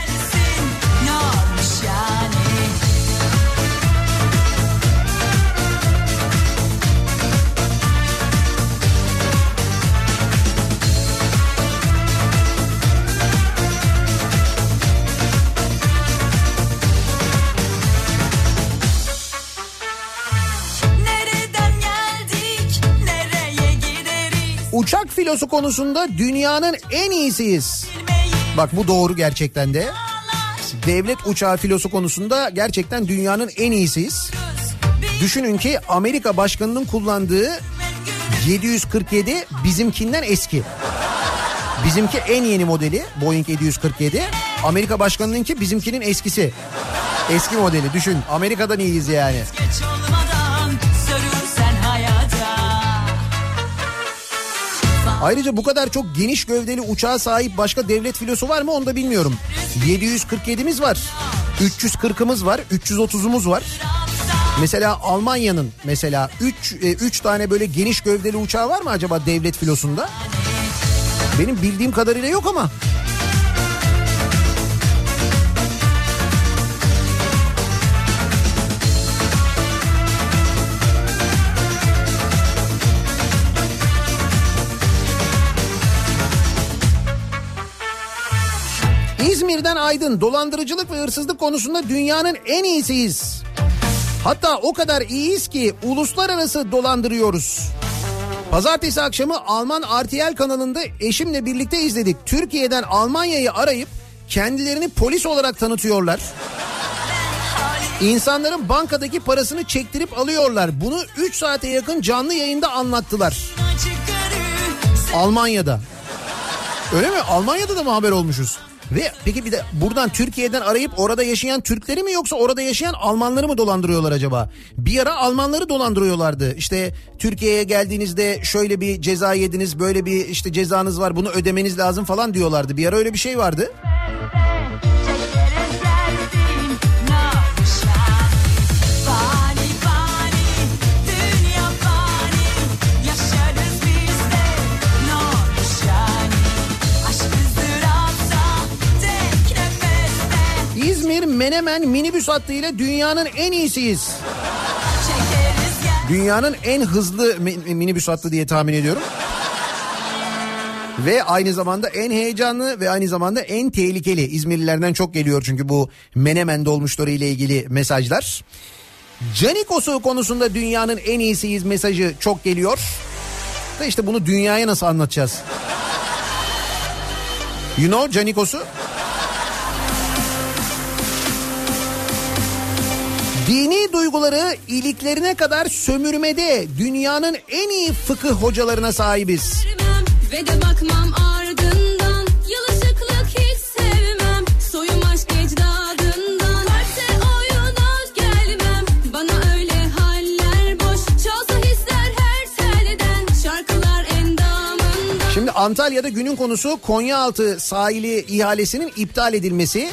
Uçak filosu konusunda dünyanın en iyisiyiz. Bak bu doğru gerçekten de. Devlet uçağı filosu konusunda gerçekten dünyanın en iyisiyiz. Düşünün ki Amerika başkanının kullandığı 747 bizimkinden eski. Bizimki en yeni modeli Boeing 747. Amerika başkanınınki bizimkinin eskisi. Eski modeli düşün. Amerika'dan iyiyiz yani. Geç olmadan Ayrıca bu kadar çok geniş gövdeli uçağa sahip başka devlet filosu var mı onu da bilmiyorum. 747'miz var. 340'ımız var. 330'umuz var. Mesela Almanya'nın mesela 3 3 tane böyle geniş gövdeli uçağı var mı acaba devlet filosunda? Benim bildiğim kadarıyla yok ama. İzmir'den Aydın dolandırıcılık ve hırsızlık konusunda dünyanın en iyisiyiz. Hatta o kadar iyiyiz ki uluslararası dolandırıyoruz. Pazartesi akşamı Alman RTL kanalında eşimle birlikte izledik. Türkiye'den Almanya'yı arayıp kendilerini polis olarak tanıtıyorlar. İnsanların bankadaki parasını çektirip alıyorlar. Bunu 3 saate yakın canlı yayında anlattılar. Almanya'da. Öyle mi? Almanya'da da mı haber olmuşuz? Ve peki bir de buradan Türkiye'den arayıp orada yaşayan Türkleri mi yoksa orada yaşayan Almanları mı dolandırıyorlar acaba? Bir ara Almanları dolandırıyorlardı. İşte Türkiye'ye geldiğinizde şöyle bir ceza yediniz, böyle bir işte cezanız var, bunu ödemeniz lazım falan diyorlardı. Bir ara öyle bir şey vardı. Menemen minibüs hattıyla dünyanın en iyisiyiz. Dünyanın en hızlı mi- minibüs hattı diye tahmin ediyorum. Ve aynı zamanda en heyecanlı ve aynı zamanda en tehlikeli. İzmirlilerden çok geliyor çünkü bu Menemen dolmuşları ile ilgili mesajlar. Canikos'u konusunda dünyanın en iyisiyiz mesajı çok geliyor. Da işte bunu dünyaya nasıl anlatacağız? You know Canikos'u? Dini duyguları iliklerine kadar sömürmede dünyanın en iyi fıkıh hocalarına sahibiz. Ve de bakmam ardından Antalya'da günün konusu Konyaaltı sahili ihalesinin iptal edilmesi.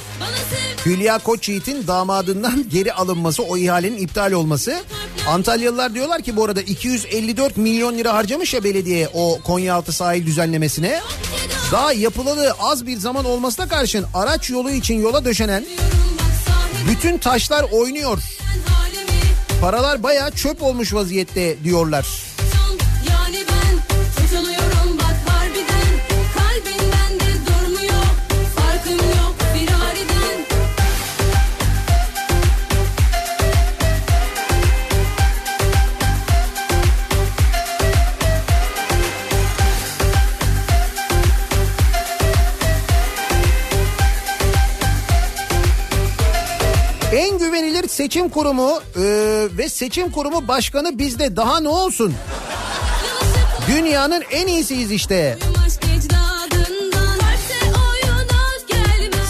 Hülya Koçyiğit'in damadından geri alınması, o ihalenin iptal olması. Antalyalılar diyorlar ki bu arada 254 milyon lira harcamış ya belediye o Konyaaltı sahil düzenlemesine. Daha yapılalı az bir zaman olmasına karşın araç yolu için yola döşenen bütün taşlar oynuyor. Paralar bayağı çöp olmuş vaziyette diyorlar. Seçim kurumu e, ve seçim kurumu başkanı bizde daha ne olsun? Dünyanın en iyisiyiz işte.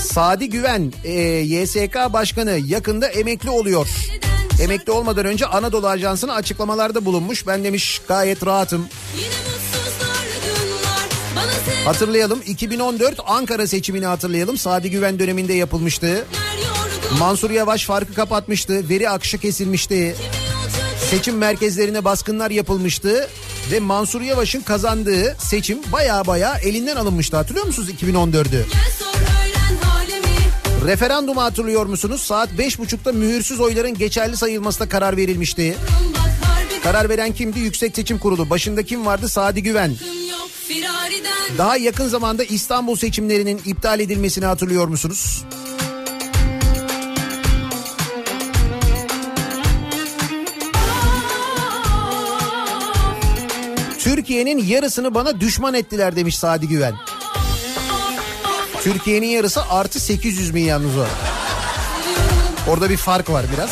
Sadi Güven e, YSK başkanı yakında emekli oluyor. Emekli olmadan önce Anadolu Ajansı'na açıklamalarda bulunmuş. Ben demiş gayet rahatım. Hatırlayalım 2014 Ankara seçimini hatırlayalım. Sadi Güven döneminde yapılmıştı. yordu Mansur Yavaş farkı kapatmıştı. Veri akışı kesilmişti. Seçim merkezlerine baskınlar yapılmıştı. Ve Mansur Yavaş'ın kazandığı seçim baya baya elinden alınmıştı. Hatırlıyor musunuz 2014'ü? Gel sor öğren halimi Referandumu hatırlıyor musunuz? Saat 5.30'da mühürsüz oyların geçerli sayılmasına karar verilmişti. Karar veren kimdi? Yüksek Seçim Kurulu. Başında kim vardı? Sadi Güven. Daha yakın zamanda İstanbul seçimlerinin iptal edilmesini hatırlıyor musunuz? Türkiye'nin yarısını bana düşman ettiler demiş Sadi Güven. Türkiye'nin yarısı artı 800 bin yalnız o. Orada bir fark var biraz.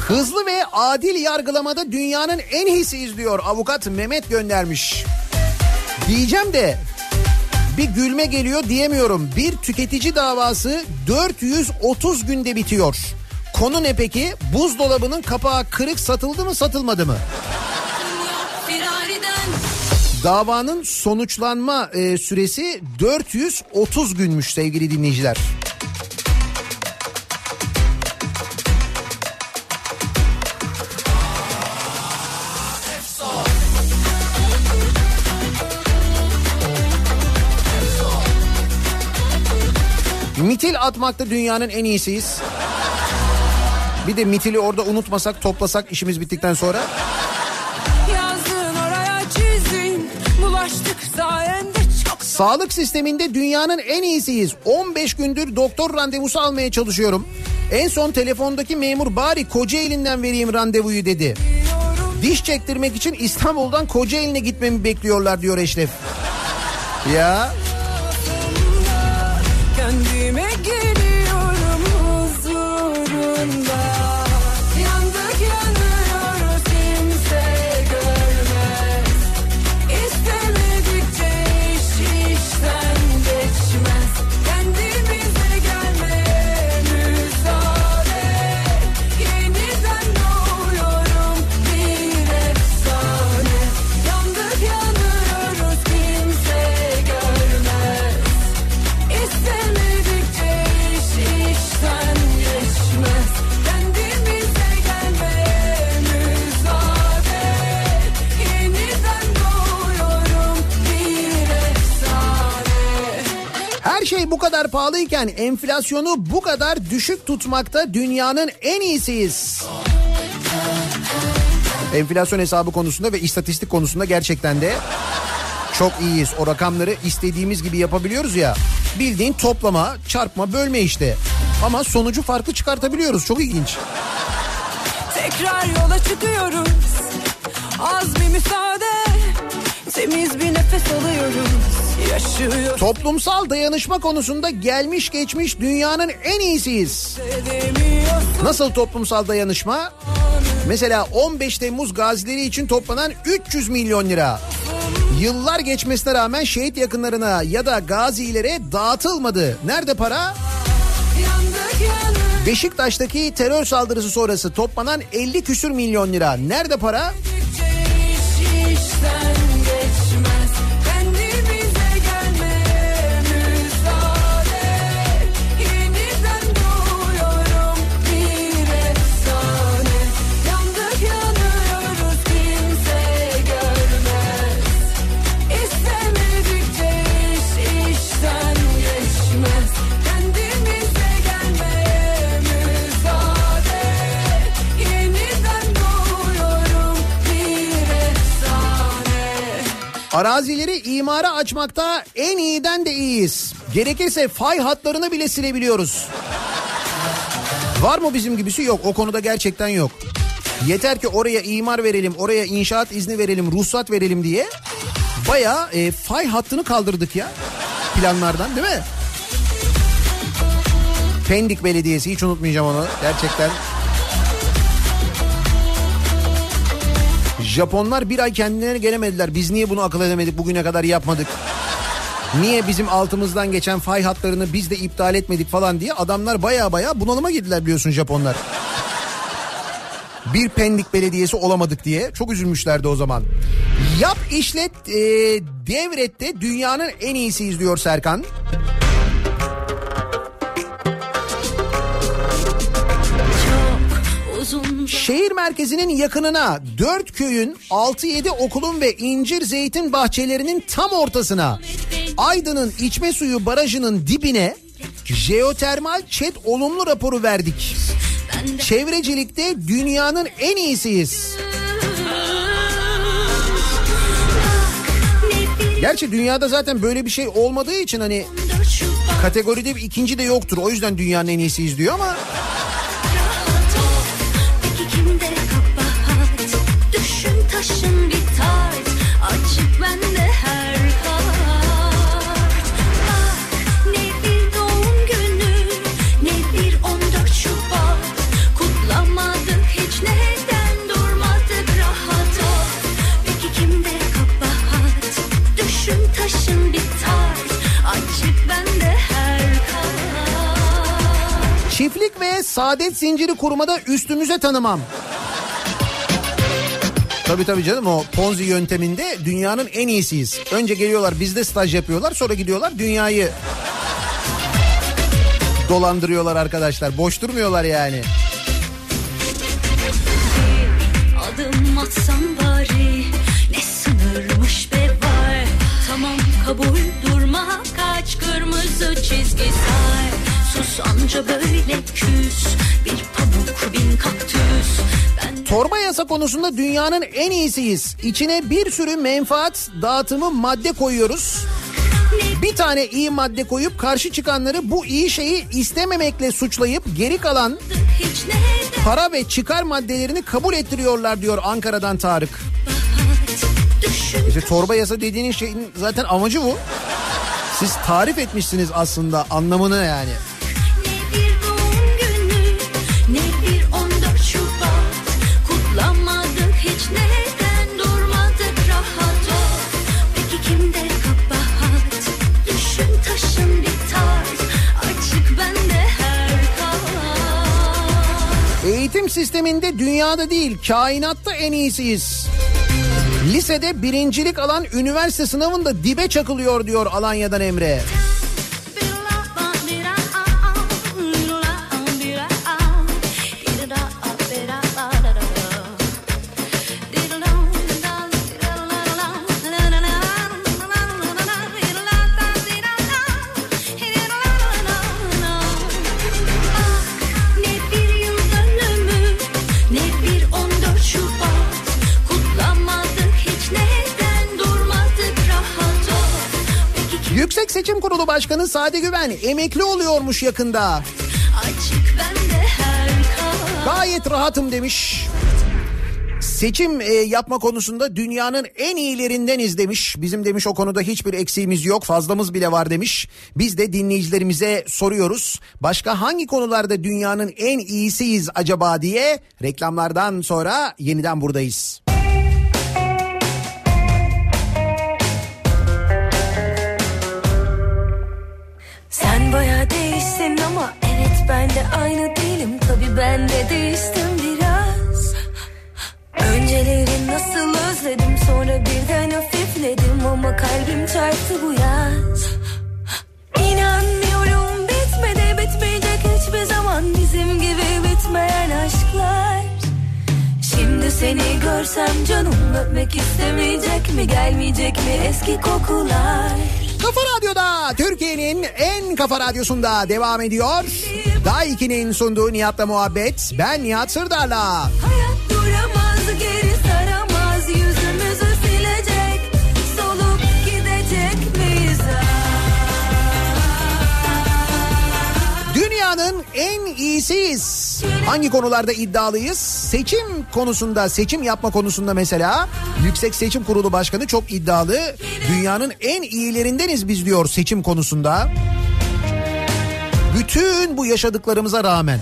Hızlı ve adil yargılamada dünyanın en iyisiyiz diyor avukat Mehmet göndermiş. Diyeceğim de bir gülme geliyor diyemiyorum. Bir tüketici davası 430 günde bitiyor. Konu ne peki? Buzdolabının kapağı kırık satıldı mı satılmadı mı? Davanın sonuçlanma e, süresi 430 günmüş sevgili dinleyiciler. Mitil atmakta dünyanın en iyisiyiz. Bir de mitili orada unutmasak toplasak işimiz bittikten sonra. Yazdın oraya çizdin Bulaştık sayende çok Sağlık sisteminde dünyanın en iyisiyiz. 15 gündür doktor randevusu almaya çalışıyorum. En son telefondaki memur bari Kocaeli'nden vereyim randevuyu dedi. Diş çektirmek için İstanbul'dan Kocaeli'ne gitmemi bekliyorlar diyor Eşref. Ya bu kadar pahalıyken enflasyonu bu kadar düşük tutmakta dünyanın en iyisiyiz. Enflasyon hesabı konusunda ve istatistik konusunda gerçekten de çok iyiyiz. O rakamları istediğimiz gibi yapabiliyoruz ya. Bildiğin toplama, çarpma, bölme işte. Ama sonucu farklı çıkartabiliyoruz. Çok ilginç. Tekrar yola çıkıyoruz Az bir müsaade Temiz bir nefes alıyoruz Yaşıyor Toplumsal dayanışma konusunda gelmiş geçmiş dünyanın en iyisiyiz. Nasıl toplumsal dayanışma? Mesela 15 Temmuz gazileri için toplanan 300 milyon lira. Yıllar geçmesine rağmen şehit yakınlarına ya da gazilere dağıtılmadı. Nerede para? Beşiktaş'taki terör saldırısı sonrası toplanan 50 küsür milyon lira. Nerede para? iş Arazileri imara açmakta en iyiden de iyiyiz. Gerekirse fay hatlarını bile silebiliyoruz. Var mı bizim gibisi? Yok. O konuda gerçekten yok. Yeter ki oraya imar verelim, oraya inşaat izni verelim, ruhsat verelim diye bayağı e, fay hattını kaldırdık ya planlardan değil mi? Pendik Belediyesi hiç unutmayacağım onu gerçekten. Japonlar bir ay kendilerine gelemediler. Biz niye bunu akıl edemedik bugüne kadar yapmadık? Niye bizim altımızdan geçen fay hatlarını biz de iptal etmedik falan diye adamlar baya baya bunalıma girdiler biliyorsun Japonlar. Bir Pendik Belediyesi olamadık diye çok üzülmüşlerdi o zaman. Yap işlet e, devrette dünyanın en iyisiyiz diyor Serkan. Uzun Şehir merkezinin yakınına dört köyün 6-7 okulun ve incir zeytin bahçelerinin tam ortasına Aydın'ın içme suyu barajının dibine jeotermal çet olumlu raporu verdik. Çevrecilikte dünyanın en iyisiyiz. Gerçi dünyada zaten böyle bir şey olmadığı için hani kategoride bir ikinci de yoktur. O yüzden dünyanın en iyisiyiz diyor ama Çiftlik ve saadet zinciri kurmada üstümüze tanımam. Tabii tabii canım o Ponzi yönteminde dünyanın en iyisiyiz. Önce geliyorlar bizde staj yapıyorlar sonra gidiyorlar dünyayı dolandırıyorlar arkadaşlar. Boş durmuyorlar yani. Adım atsam bari ne sınırmış be var Tamam kabul durma kaç kırmızı çizgi say Sus anca böyle küs bir pamuk bin kaktüs Torba yasa konusunda dünyanın en iyisiyiz. İçine bir sürü menfaat dağıtımı madde koyuyoruz. Bir tane iyi madde koyup karşı çıkanları bu iyi şeyi istememekle suçlayıp geri kalan para ve çıkar maddelerini kabul ettiriyorlar diyor Ankara'dan Tarık. İşte torba yasa dediğiniz şeyin zaten amacı bu. Siz tarif etmişsiniz aslında anlamını yani. Sisteminde dünyada değil kainatta en iyisiyiz. Lisede birincilik alan üniversite sınavında dibe çakılıyor diyor Alanya'dan Emre. Ne Sadi Güven emekli oluyormuş yakında. Gayet rahatım demiş. Seçim e, yapma konusunda dünyanın en iyilerindeniz demiş. Bizim demiş o konuda hiçbir eksiğimiz yok fazlamız bile var demiş. Biz de dinleyicilerimize soruyoruz. Başka hangi konularda dünyanın en iyisiyiz acaba diye reklamlardan sonra yeniden buradayız. Sen baya değişsin ama evet ben de aynı değilim. Ben de değiştim biraz. Önceleri nasıl özledim sonra birden hafifledim ama kalbim çarptı bu yaz. İnanmıyorum bitmedi bitmeyecek hiçbir zaman. Bizim gibi bitmeyen aşklar. Şimdi seni görsem canım öpmek istemeyecek mi gelmeyecek mi eski kokular Kafa Radyo'da Türkiye'nin en kafa radyosunda devam ediyor. Daha 2'nin sunduğu Nihat'la muhabbet. Ben Nihat Sırdar'la. Hayat duramaz geri saramaz yüzümüzü silecek solup gidecek miyiz? Dünyanın en iyisiyiz. Hangi konularda iddialıyız? Seçim konusunda, seçim yapma konusunda mesela Yüksek Seçim Kurulu Başkanı çok iddialı. Dünyanın en iyilerindeniz biz diyor seçim konusunda. Bütün bu yaşadıklarımıza rağmen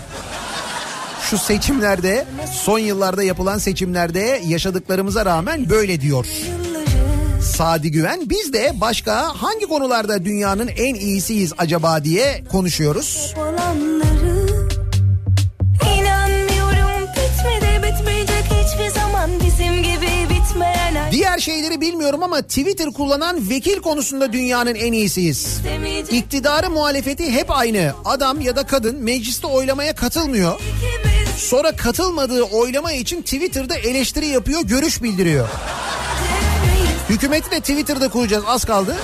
şu seçimlerde son yıllarda yapılan seçimlerde yaşadıklarımıza rağmen böyle diyor. Sadi Güven biz de başka hangi konularda dünyanın en iyisiyiz acaba diye konuşuyoruz. olanları şeyleri bilmiyorum ama Twitter kullanan vekil konusunda dünyanın en iyisiyiz. İktidarı muhalefeti hep aynı. Adam ya da kadın mecliste oylamaya katılmıyor. Sonra katılmadığı oylama için Twitter'da eleştiri yapıyor, görüş bildiriyor. Hükümeti de Twitter'da kuracağız az kaldı.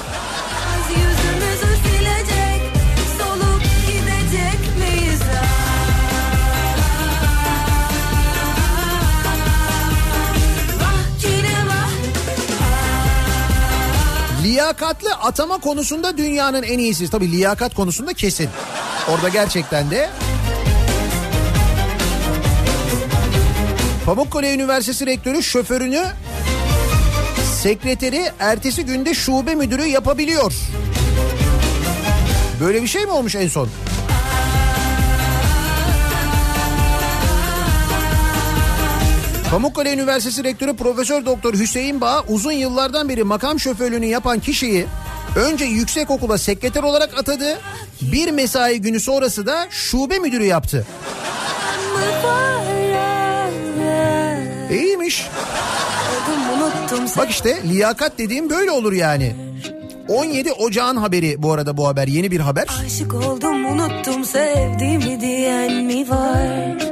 Liyakatlı atama konusunda dünyanın en iyisi. Tabii liyakat konusunda kesin. Orada gerçekten de Pamukkale Üniversitesi Rektörü şoförünü sekreteri ertesi günde şube müdürü yapabiliyor. Böyle bir şey mi olmuş en son? Pamukkale Üniversitesi Rektörü Profesör Doktor Hüseyin Bağ uzun yıllardan beri makam şoförlüğünü yapan kişiyi önce yüksekokula sekreter olarak atadı. Bir mesai günü sonrası da şube müdürü yaptı. İyiymiş. Bak işte liyakat dediğim böyle olur yani. 17 Ocağın haberi bu arada bu haber yeni bir haber. Aşık oldum unuttum sevdiğimi diyen mi var?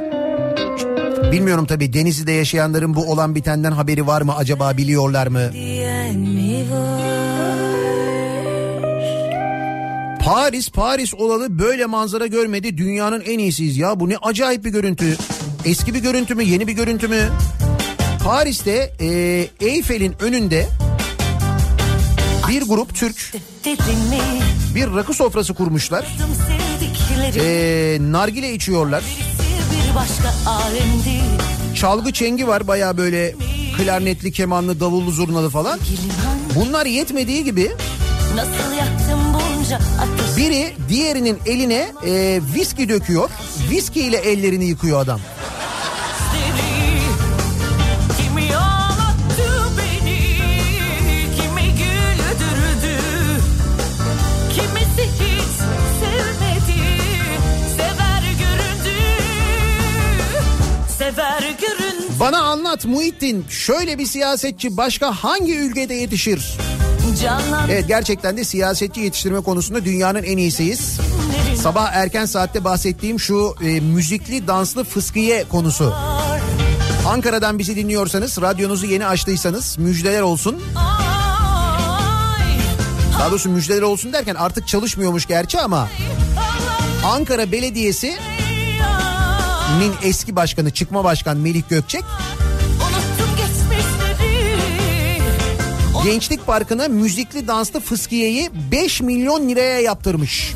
Bilmiyorum tabii Denizli'de yaşayanların bu olan bitenden haberi var mı acaba biliyorlar mı? Paris Paris olalı böyle manzara görmedi dünyanın en iyisiyiz ya bu ne acayip bir görüntü. Eski bir görüntü mü yeni bir görüntü mü? Paris'te e, Eyfel'in önünde bir grup Türk bir rakı sofrası kurmuşlar. E, nargile içiyorlar. Çalgı çengi var baya böyle klarnetli, kemanlı, davullu, zurnalı falan. Bunlar yetmediği gibi biri diğerinin eline e, viski döküyor. Viski ile ellerini yıkıyor adam. Bana anlat Muhittin şöyle bir siyasetçi başka hangi ülkede yetişir? Evet gerçekten de siyasetçi yetiştirme konusunda dünyanın en iyisiyiz. Sabah erken saatte bahsettiğim şu e, müzikli danslı fıskiye konusu. Ankara'dan bizi dinliyorsanız radyonuzu yeni açtıysanız müjdeler olsun. Daha doğrusu müjdeler olsun derken artık çalışmıyormuş gerçi ama Ankara Belediyesi'nin eski başkanı çıkma başkan Melih Gökçek. Gençlik Parkı'na müzikli danslı fıskiyeyi 5 milyon liraya yaptırmış.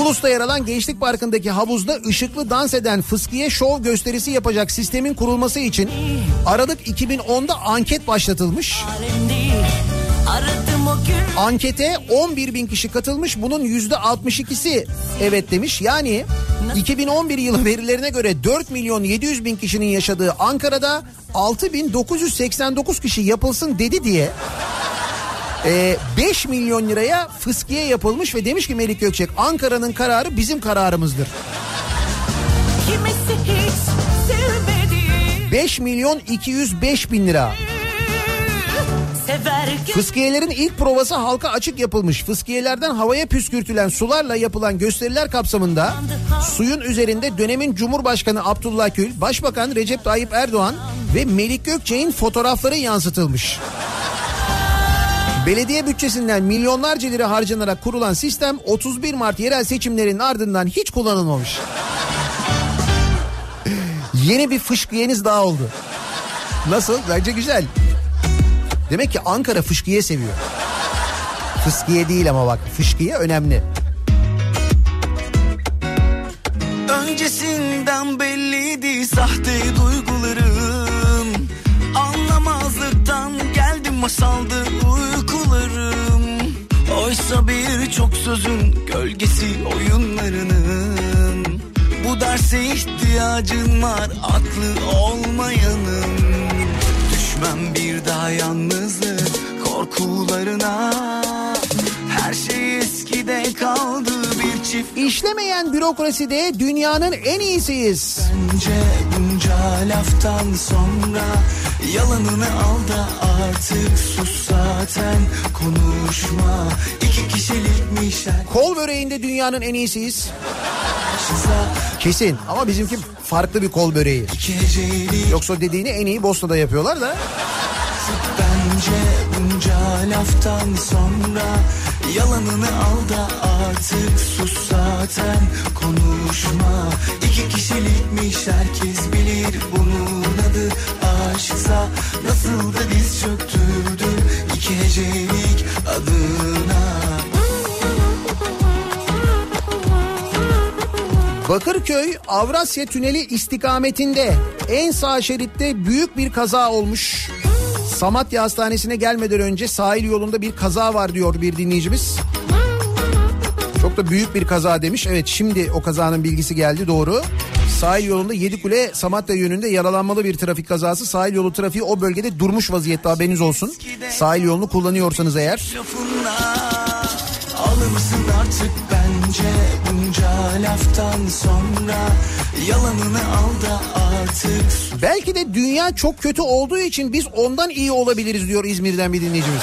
Ulus'ta yer alan Gençlik Parkı'ndaki havuzda ışıklı dans eden fıskiye şov gösterisi yapacak sistemin kurulması için Aralık 2010'da anket başlatılmış. Alemdi, Ankete 11 bin kişi katılmış bunun yüzde 62'si evet demiş. Yani 2011 yılı verilerine göre 4 milyon 700 bin kişinin yaşadığı Ankara'da 6989 kişi yapılsın dedi diye e, 5 milyon liraya fıskiye yapılmış ve demiş ki Melik Gökçek Ankara'nın kararı bizim kararımızdır. 5 milyon 205 bin lira. Fıskiyelerin ilk provası halka açık yapılmış. Fıskiyelerden havaya püskürtülen sularla yapılan gösteriler kapsamında suyun üzerinde dönemin Cumhurbaşkanı Abdullah Gül, Başbakan Recep Tayyip Erdoğan ve Melik Gökçek'in fotoğrafları yansıtılmış. Belediye bütçesinden milyonlarca lira harcanarak kurulan sistem 31 Mart yerel seçimlerinin ardından hiç kullanılmamış. Yeni bir fışkiyeniz daha oldu. Nasıl? Bence güzel. Demek ki Ankara fışkiye seviyor. Fıskiye değil ama bak fışkiye önemli. Öncesinden belliydi sahte duygularım Anlamazlıktan geldi masaldı uykularım Oysa birçok sözün gölgesi oyunlarının Bu derse ihtiyacın var aklı olmayanın Düşmem bir daha yalnızlık korkularına Her şey eskide kaldı bir çift İşlemeyen bürokraside dünyanın en iyisiyiz. Bence bunca laftan sonra Yalanını al da artık sus zaten Konuşma iki kişilikmiş Kol böreğinde dünyanın en iyisiyiz. Kesin. Ama bizimki farklı bir kol böreği. Yoksa dediğini en iyi Bosna'da yapıyorlar da. bence bunca laftan sonra Yalanını al da artık sus zaten. Konuşma. İki kişilikmiş herkes bilir bunun adı aşksa. Nasıl da diz çöktürdü iki hecelik adına Bakırköy Avrasya Tüneli istikametinde en sağ şeritte büyük bir kaza olmuş. Samatya Hastanesi'ne gelmeden önce sahil yolunda bir kaza var diyor bir dinleyicimiz. Çok da büyük bir kaza demiş. Evet şimdi o kazanın bilgisi geldi doğru. Sahil yolunda Yedikule Samatya yönünde yaralanmalı bir trafik kazası. Sahil yolu trafiği o bölgede durmuş vaziyette haberiniz olsun. Sahil yolunu kullanıyorsanız eğer. lafına Alır mısın artık bence laftan sonra Yalanını al da artık Belki de dünya çok kötü olduğu için biz ondan iyi olabiliriz diyor İzmir'den bir dinleyicimiz.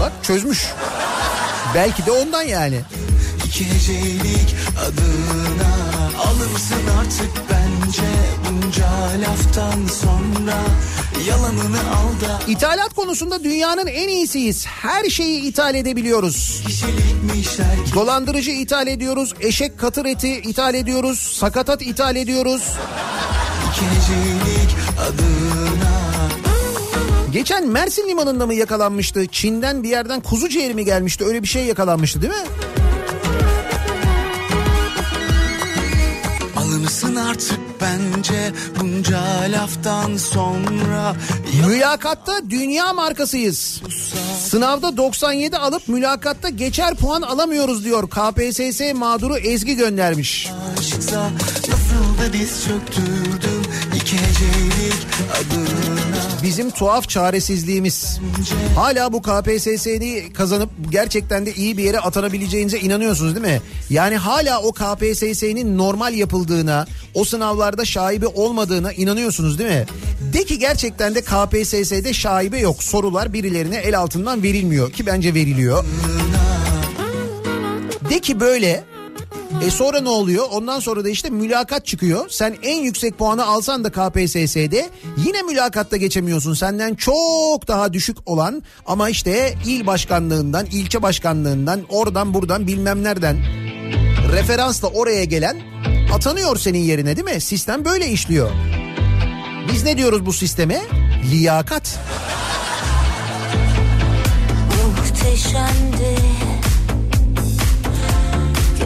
Bak çözmüş. Belki de ondan yani. iki hecelik adına Alır mısın artık bence bunca laftan sonra Yalanını al da İthalat konusunda dünyanın en iyisiyiz. Her şeyi ithal edebiliyoruz. Dolandırıcı ithal ediyoruz, eşek katır eti ithal ediyoruz, sakatat ithal ediyoruz. Geçen Mersin limanında mı yakalanmıştı? Çin'den bir yerden kuzu ciğeri mi gelmişti? Öyle bir şey yakalanmıştı değil mi? Alınırsın artık bence bunca laftan sonra Mülakatta dünya markasıyız. Sınavda 97 alıp mülakatta geçer puan alamıyoruz diyor. KPSS mağduru Ezgi göndermiş. Aşksa nasıl da diz adına Bizim tuhaf çaresizliğimiz. Hala bu KPSS'yi kazanıp gerçekten de iyi bir yere atanabileceğinize inanıyorsunuz değil mi? Yani hala o KPSS'nin normal yapıldığına, o sınavlarda şaibe olmadığına inanıyorsunuz değil mi? De ki gerçekten de KPSS'de şaibe yok. Sorular birilerine el altından verilmiyor ki bence veriliyor. De ki böyle e sonra ne oluyor? Ondan sonra da işte mülakat çıkıyor. Sen en yüksek puanı alsan da KPSS'de yine mülakatta geçemiyorsun. Senden çok daha düşük olan ama işte il başkanlığından, ilçe başkanlığından, oradan buradan bilmem nereden referansla oraya gelen atanıyor senin yerine değil mi? Sistem böyle işliyor. Biz ne diyoruz bu sisteme? Liyakat. muhteşemdi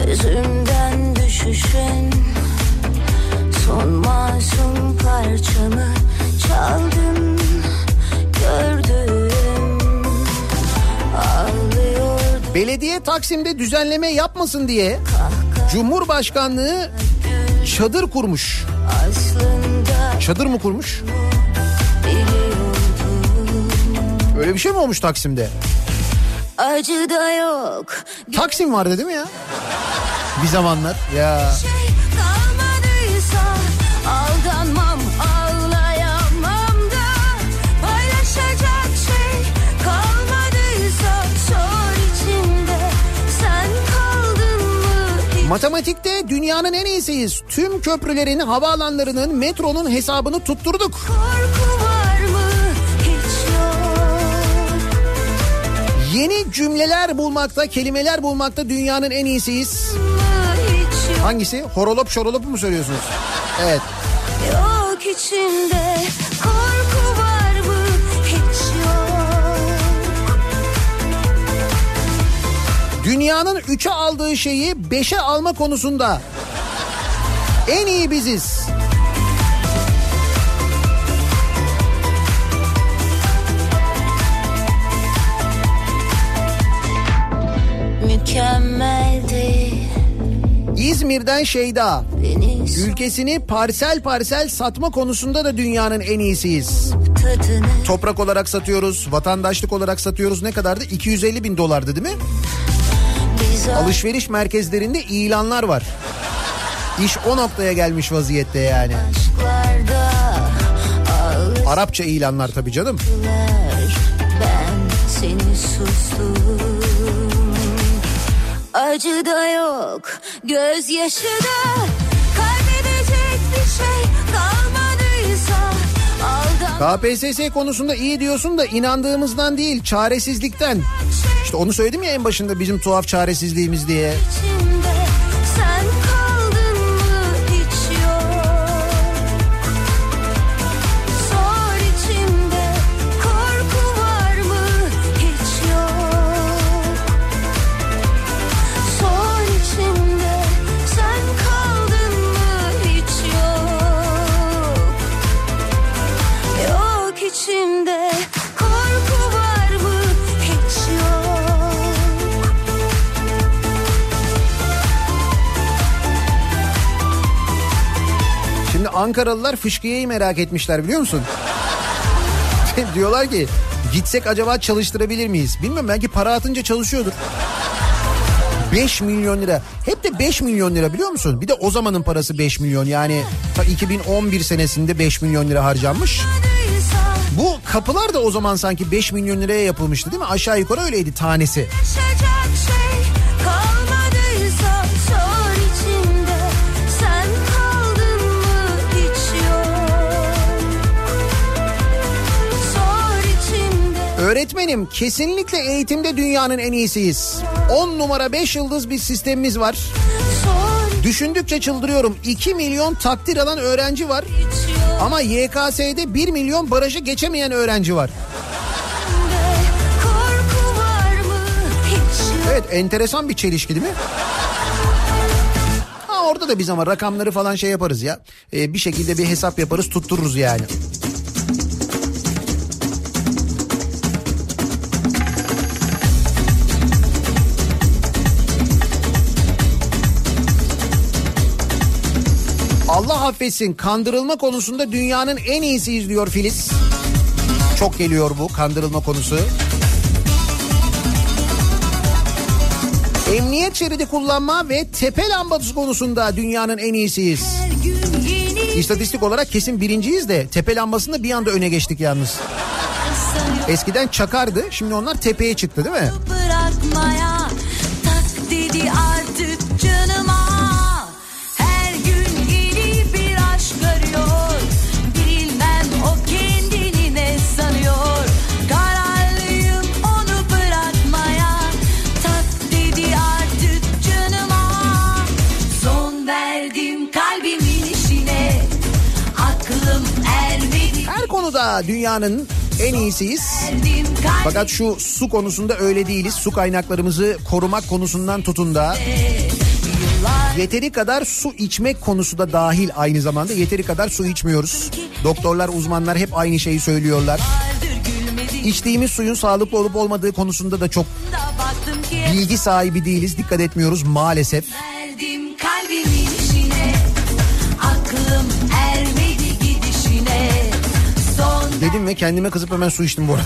Gözümden düşüşün Son masum parçamı Gördüm Ağlıyordum Belediye Taksim'de düzenleme yapmasın diye Cumhurbaşkanlığı çadır kurmuş. Çadır mı kurmuş? Öyle bir şey mi olmuş Taksim'de? Acı da yok Taksim vardı değil mi ya? Bir zamanlar ya. Matematikte dünyanın en iyisiyiz. Tüm köprülerin, havaalanlarının, metronun hesabını tutturduk. Yeni cümleler bulmakta, kelimeler bulmakta dünyanın en iyisiyiz. Hangisi? Horolop şorolop mu söylüyorsunuz? Evet. Yok içimde korku var mı? Hiç yok. Dünyanın 3'e aldığı şeyi 5'e alma konusunda en iyi biziz. İzmir'den Şeyda. Ülkesini parsel parsel satma konusunda da dünyanın en iyisiyiz. tadını Toprak olarak satıyoruz, vatandaşlık olarak satıyoruz. Ne kadardı? 250 bin dolardı değil mi? Alışveriş merkezlerinde ilanlar var. İş o noktaya gelmiş vaziyette yani. aşklarda Arapça ilanlar tabii canım. ben seni sustum. Acı da yok, gözyaşı da kaybedecek bir şey kalmadıysa KPSS konusunda iyi diyorsun da inandığımızdan değil çaresizlikten. İşte onu söyledim ya en başında bizim tuhaf çaresizliğimiz diye. içimde içimde korku var mı hiç yok. Şimdi Ankaralılar fışkıyeyi merak etmişler biliyor musun? Diyorlar ki gitsek acaba çalıştırabilir miyiz? Bilmiyorum belki para atınca çalışıyordur. 5 milyon lira. Hep de 5 milyon lira biliyor musun? Bir de o zamanın parası 5 milyon. Yani ta 2011 senesinde 5 milyon lira harcanmış. Bu kapılar da o zaman sanki 5 milyon liraya yapılmıştı değil mi? Aşağı yukarı öyleydi tanesi. Şey Öğretmenim kesinlikle eğitimde dünyanın en iyisiyiz. 10 numara 5 yıldız bir sistemimiz var. Düşündükçe çıldırıyorum. 2 milyon takdir alan öğrenci var. Ama YKS'de 1 milyon barajı geçemeyen öğrenci var. Evet enteresan bir çelişki değil mi? Ha orada da biz ama rakamları falan şey yaparız ya. Ee, bir şekilde bir hesap yaparız tuttururuz yani. Affetsin kandırılma konusunda dünyanın en iyisiyiz diyor Filiz. Çok geliyor bu kandırılma konusu. Emniyet şeridi kullanma ve tepe lambası konusunda dünyanın en iyisiyiz. İstatistik olarak kesin birinciyiz de tepe lambasında bir anda öne geçtik yalnız. Eskiden çakardı şimdi onlar tepeye çıktı değil mi? bırakmaya tak dedi Dünyanın en iyisiyiz. Fakat şu su konusunda öyle değiliz. Su kaynaklarımızı korumak konusundan tutun da yeteri kadar su içmek konusu da dahil aynı zamanda. Yeteri kadar su içmiyoruz. Doktorlar, uzmanlar hep aynı şeyi söylüyorlar. İçtiğimiz suyun sağlıklı olup olmadığı konusunda da çok bilgi sahibi değiliz. Dikkat etmiyoruz maalesef. Verdim kalbimin Ve kendime kızıp hemen su içtim bu arada.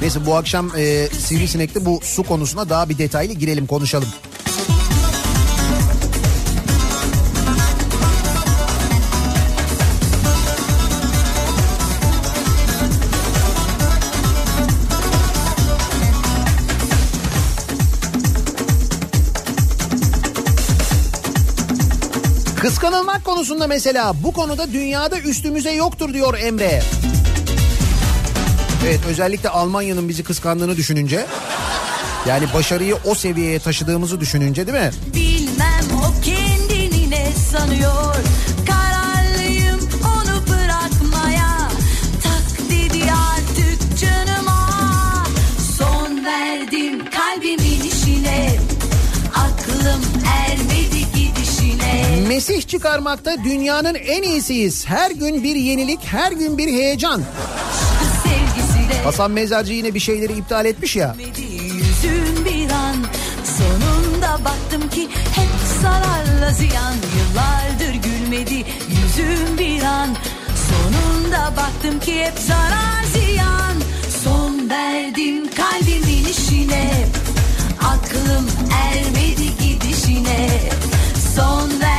Neyse bu akşam e, Sivrisinek'te bu su konusuna daha bir detaylı girelim konuşalım. Kıskanılmak konusunda mesela bu konuda dünyada üstümüze yoktur diyor Emre. Evet özellikle Almanya'nın bizi kıskandığını düşününce yani başarıyı o seviyeye taşıdığımızı düşününce değil mi? Bilmem o kendini ne sanıyor Mesih çıkarmakta dünyanın en iyisiyiz. Her gün bir yenilik, her gün bir heyecan. Hasan Mezarcı yine bir şeyleri iptal etmiş ya. an Sonunda baktım ki hep zararla ziyan Yıllardır gülmedi yüzüm bir an Sonunda baktım ki hep zarar ziyan Son verdim kalbimin işine Aklım ermedi gidişine Son verdim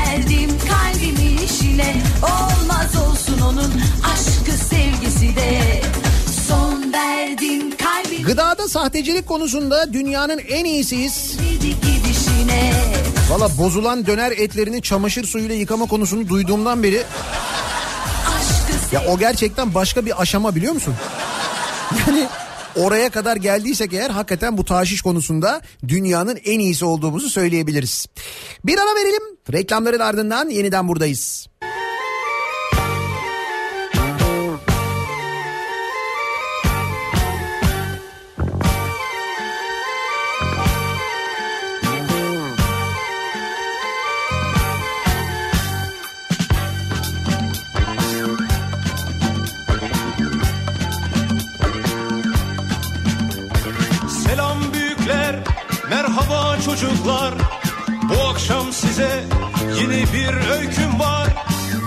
işine Olmaz olsun onun aşkı sevgisi de Son verdim kalbimin Gıdada sahtecilik konusunda dünyanın en iyisiyiz. Valla bozulan döner etlerini çamaşır suyuyla yıkama konusunu duyduğumdan beri ya o gerçekten başka bir aşama biliyor musun? Yani oraya kadar geldiysek eğer hakikaten bu taşiş konusunda dünyanın en iyisi olduğumuzu söyleyebiliriz. Bir ara verelim. Reklamların ardından yeniden buradayız. Çocuklar. Bu akşam size yeni bir öyküm var.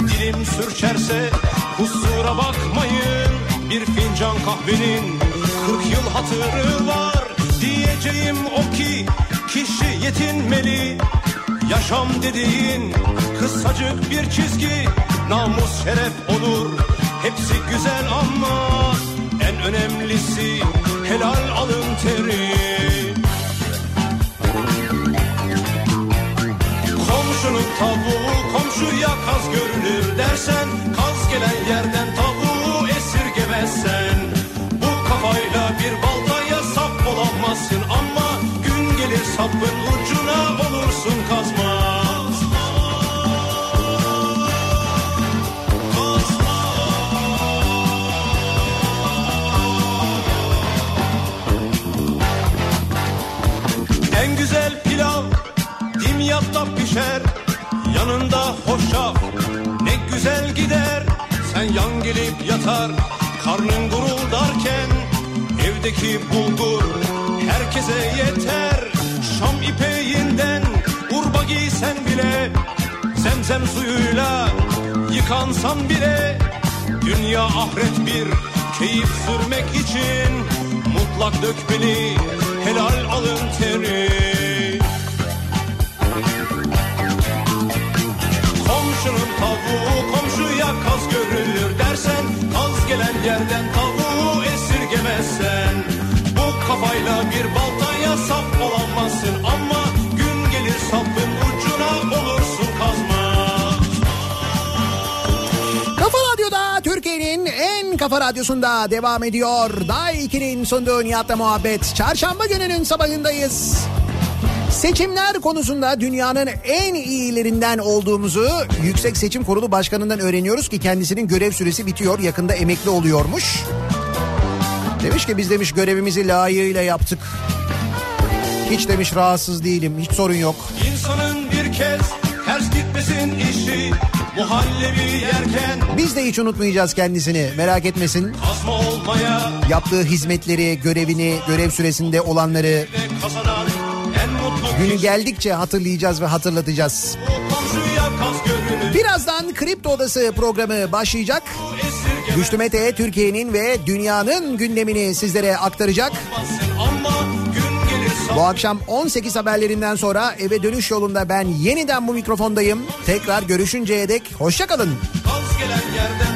Dilim sürçerse kusura bakmayın. Bir fincan kahvenin 40 yıl hatırı var. Diyeceğim o ki kişi yetinmeli. Yaşam dediğin kısacık bir çizgi. Namus şeref olur hepsi güzel ama en önemlisi helal alın teri. Tavuğu komşuya kaz görünür dersen Kaz gelen yerden tavuğu esirgemezsen. Bu kafayla bir baltaya sap olamazsın Ama gün gelir sapın ucuna olursun kazma Sen yan gelip yatar karnın guruldarken Evdeki bulgur herkese yeter. Şam ipeğinden urba giysen bile Zemzem suyuyla yıkansan bile Dünya ahiret bir keyif sürmek için Mutlak dökmeli helal alın teri Komşunun tavuğu komşuya kaz görülür dersen Kaz gelen yerden tavuğu esirgemezsen Bu kafayla bir baltaya sap olamazsın Ama gün gelir sapın ucuna olursun kazma Kafa Radyo'da Türkiye'nin en kafa radyosunda devam ediyor. Day 2'nin sunduğu Nihat'la muhabbet. Çarşamba gününün sabahındayız. Seçimler konusunda dünyanın en iyilerinden olduğumuzu Yüksek Seçim Kurulu Başkanı'ndan öğreniyoruz ki kendisinin görev süresi bitiyor. Yakında emekli oluyormuş. Demiş ki biz demiş görevimizi layığıyla yaptık. Hiç demiş rahatsız değilim. Hiç sorun yok. İnsanın bir kez ters gitmesin işi Muhallebi yerken Biz de hiç unutmayacağız kendisini. Merak etmesin. olmaya Yaptığı hizmetleri, görevini, görev süresinde olanları ve kişi geldikçe hatırlayacağız ve hatırlatacağız. Birazdan Kripto Odası programı başlayacak. Güçlü Mete Türkiye'nin ve dünyanın gündemini sizlere aktaracak. Gün Bu akşam 18 haberlerinden sonra eve dönüş yolunda ben yeniden bu mikrofondayım. Tekrar görüşünceye dek hoşçakalın. Kaz gelen yerden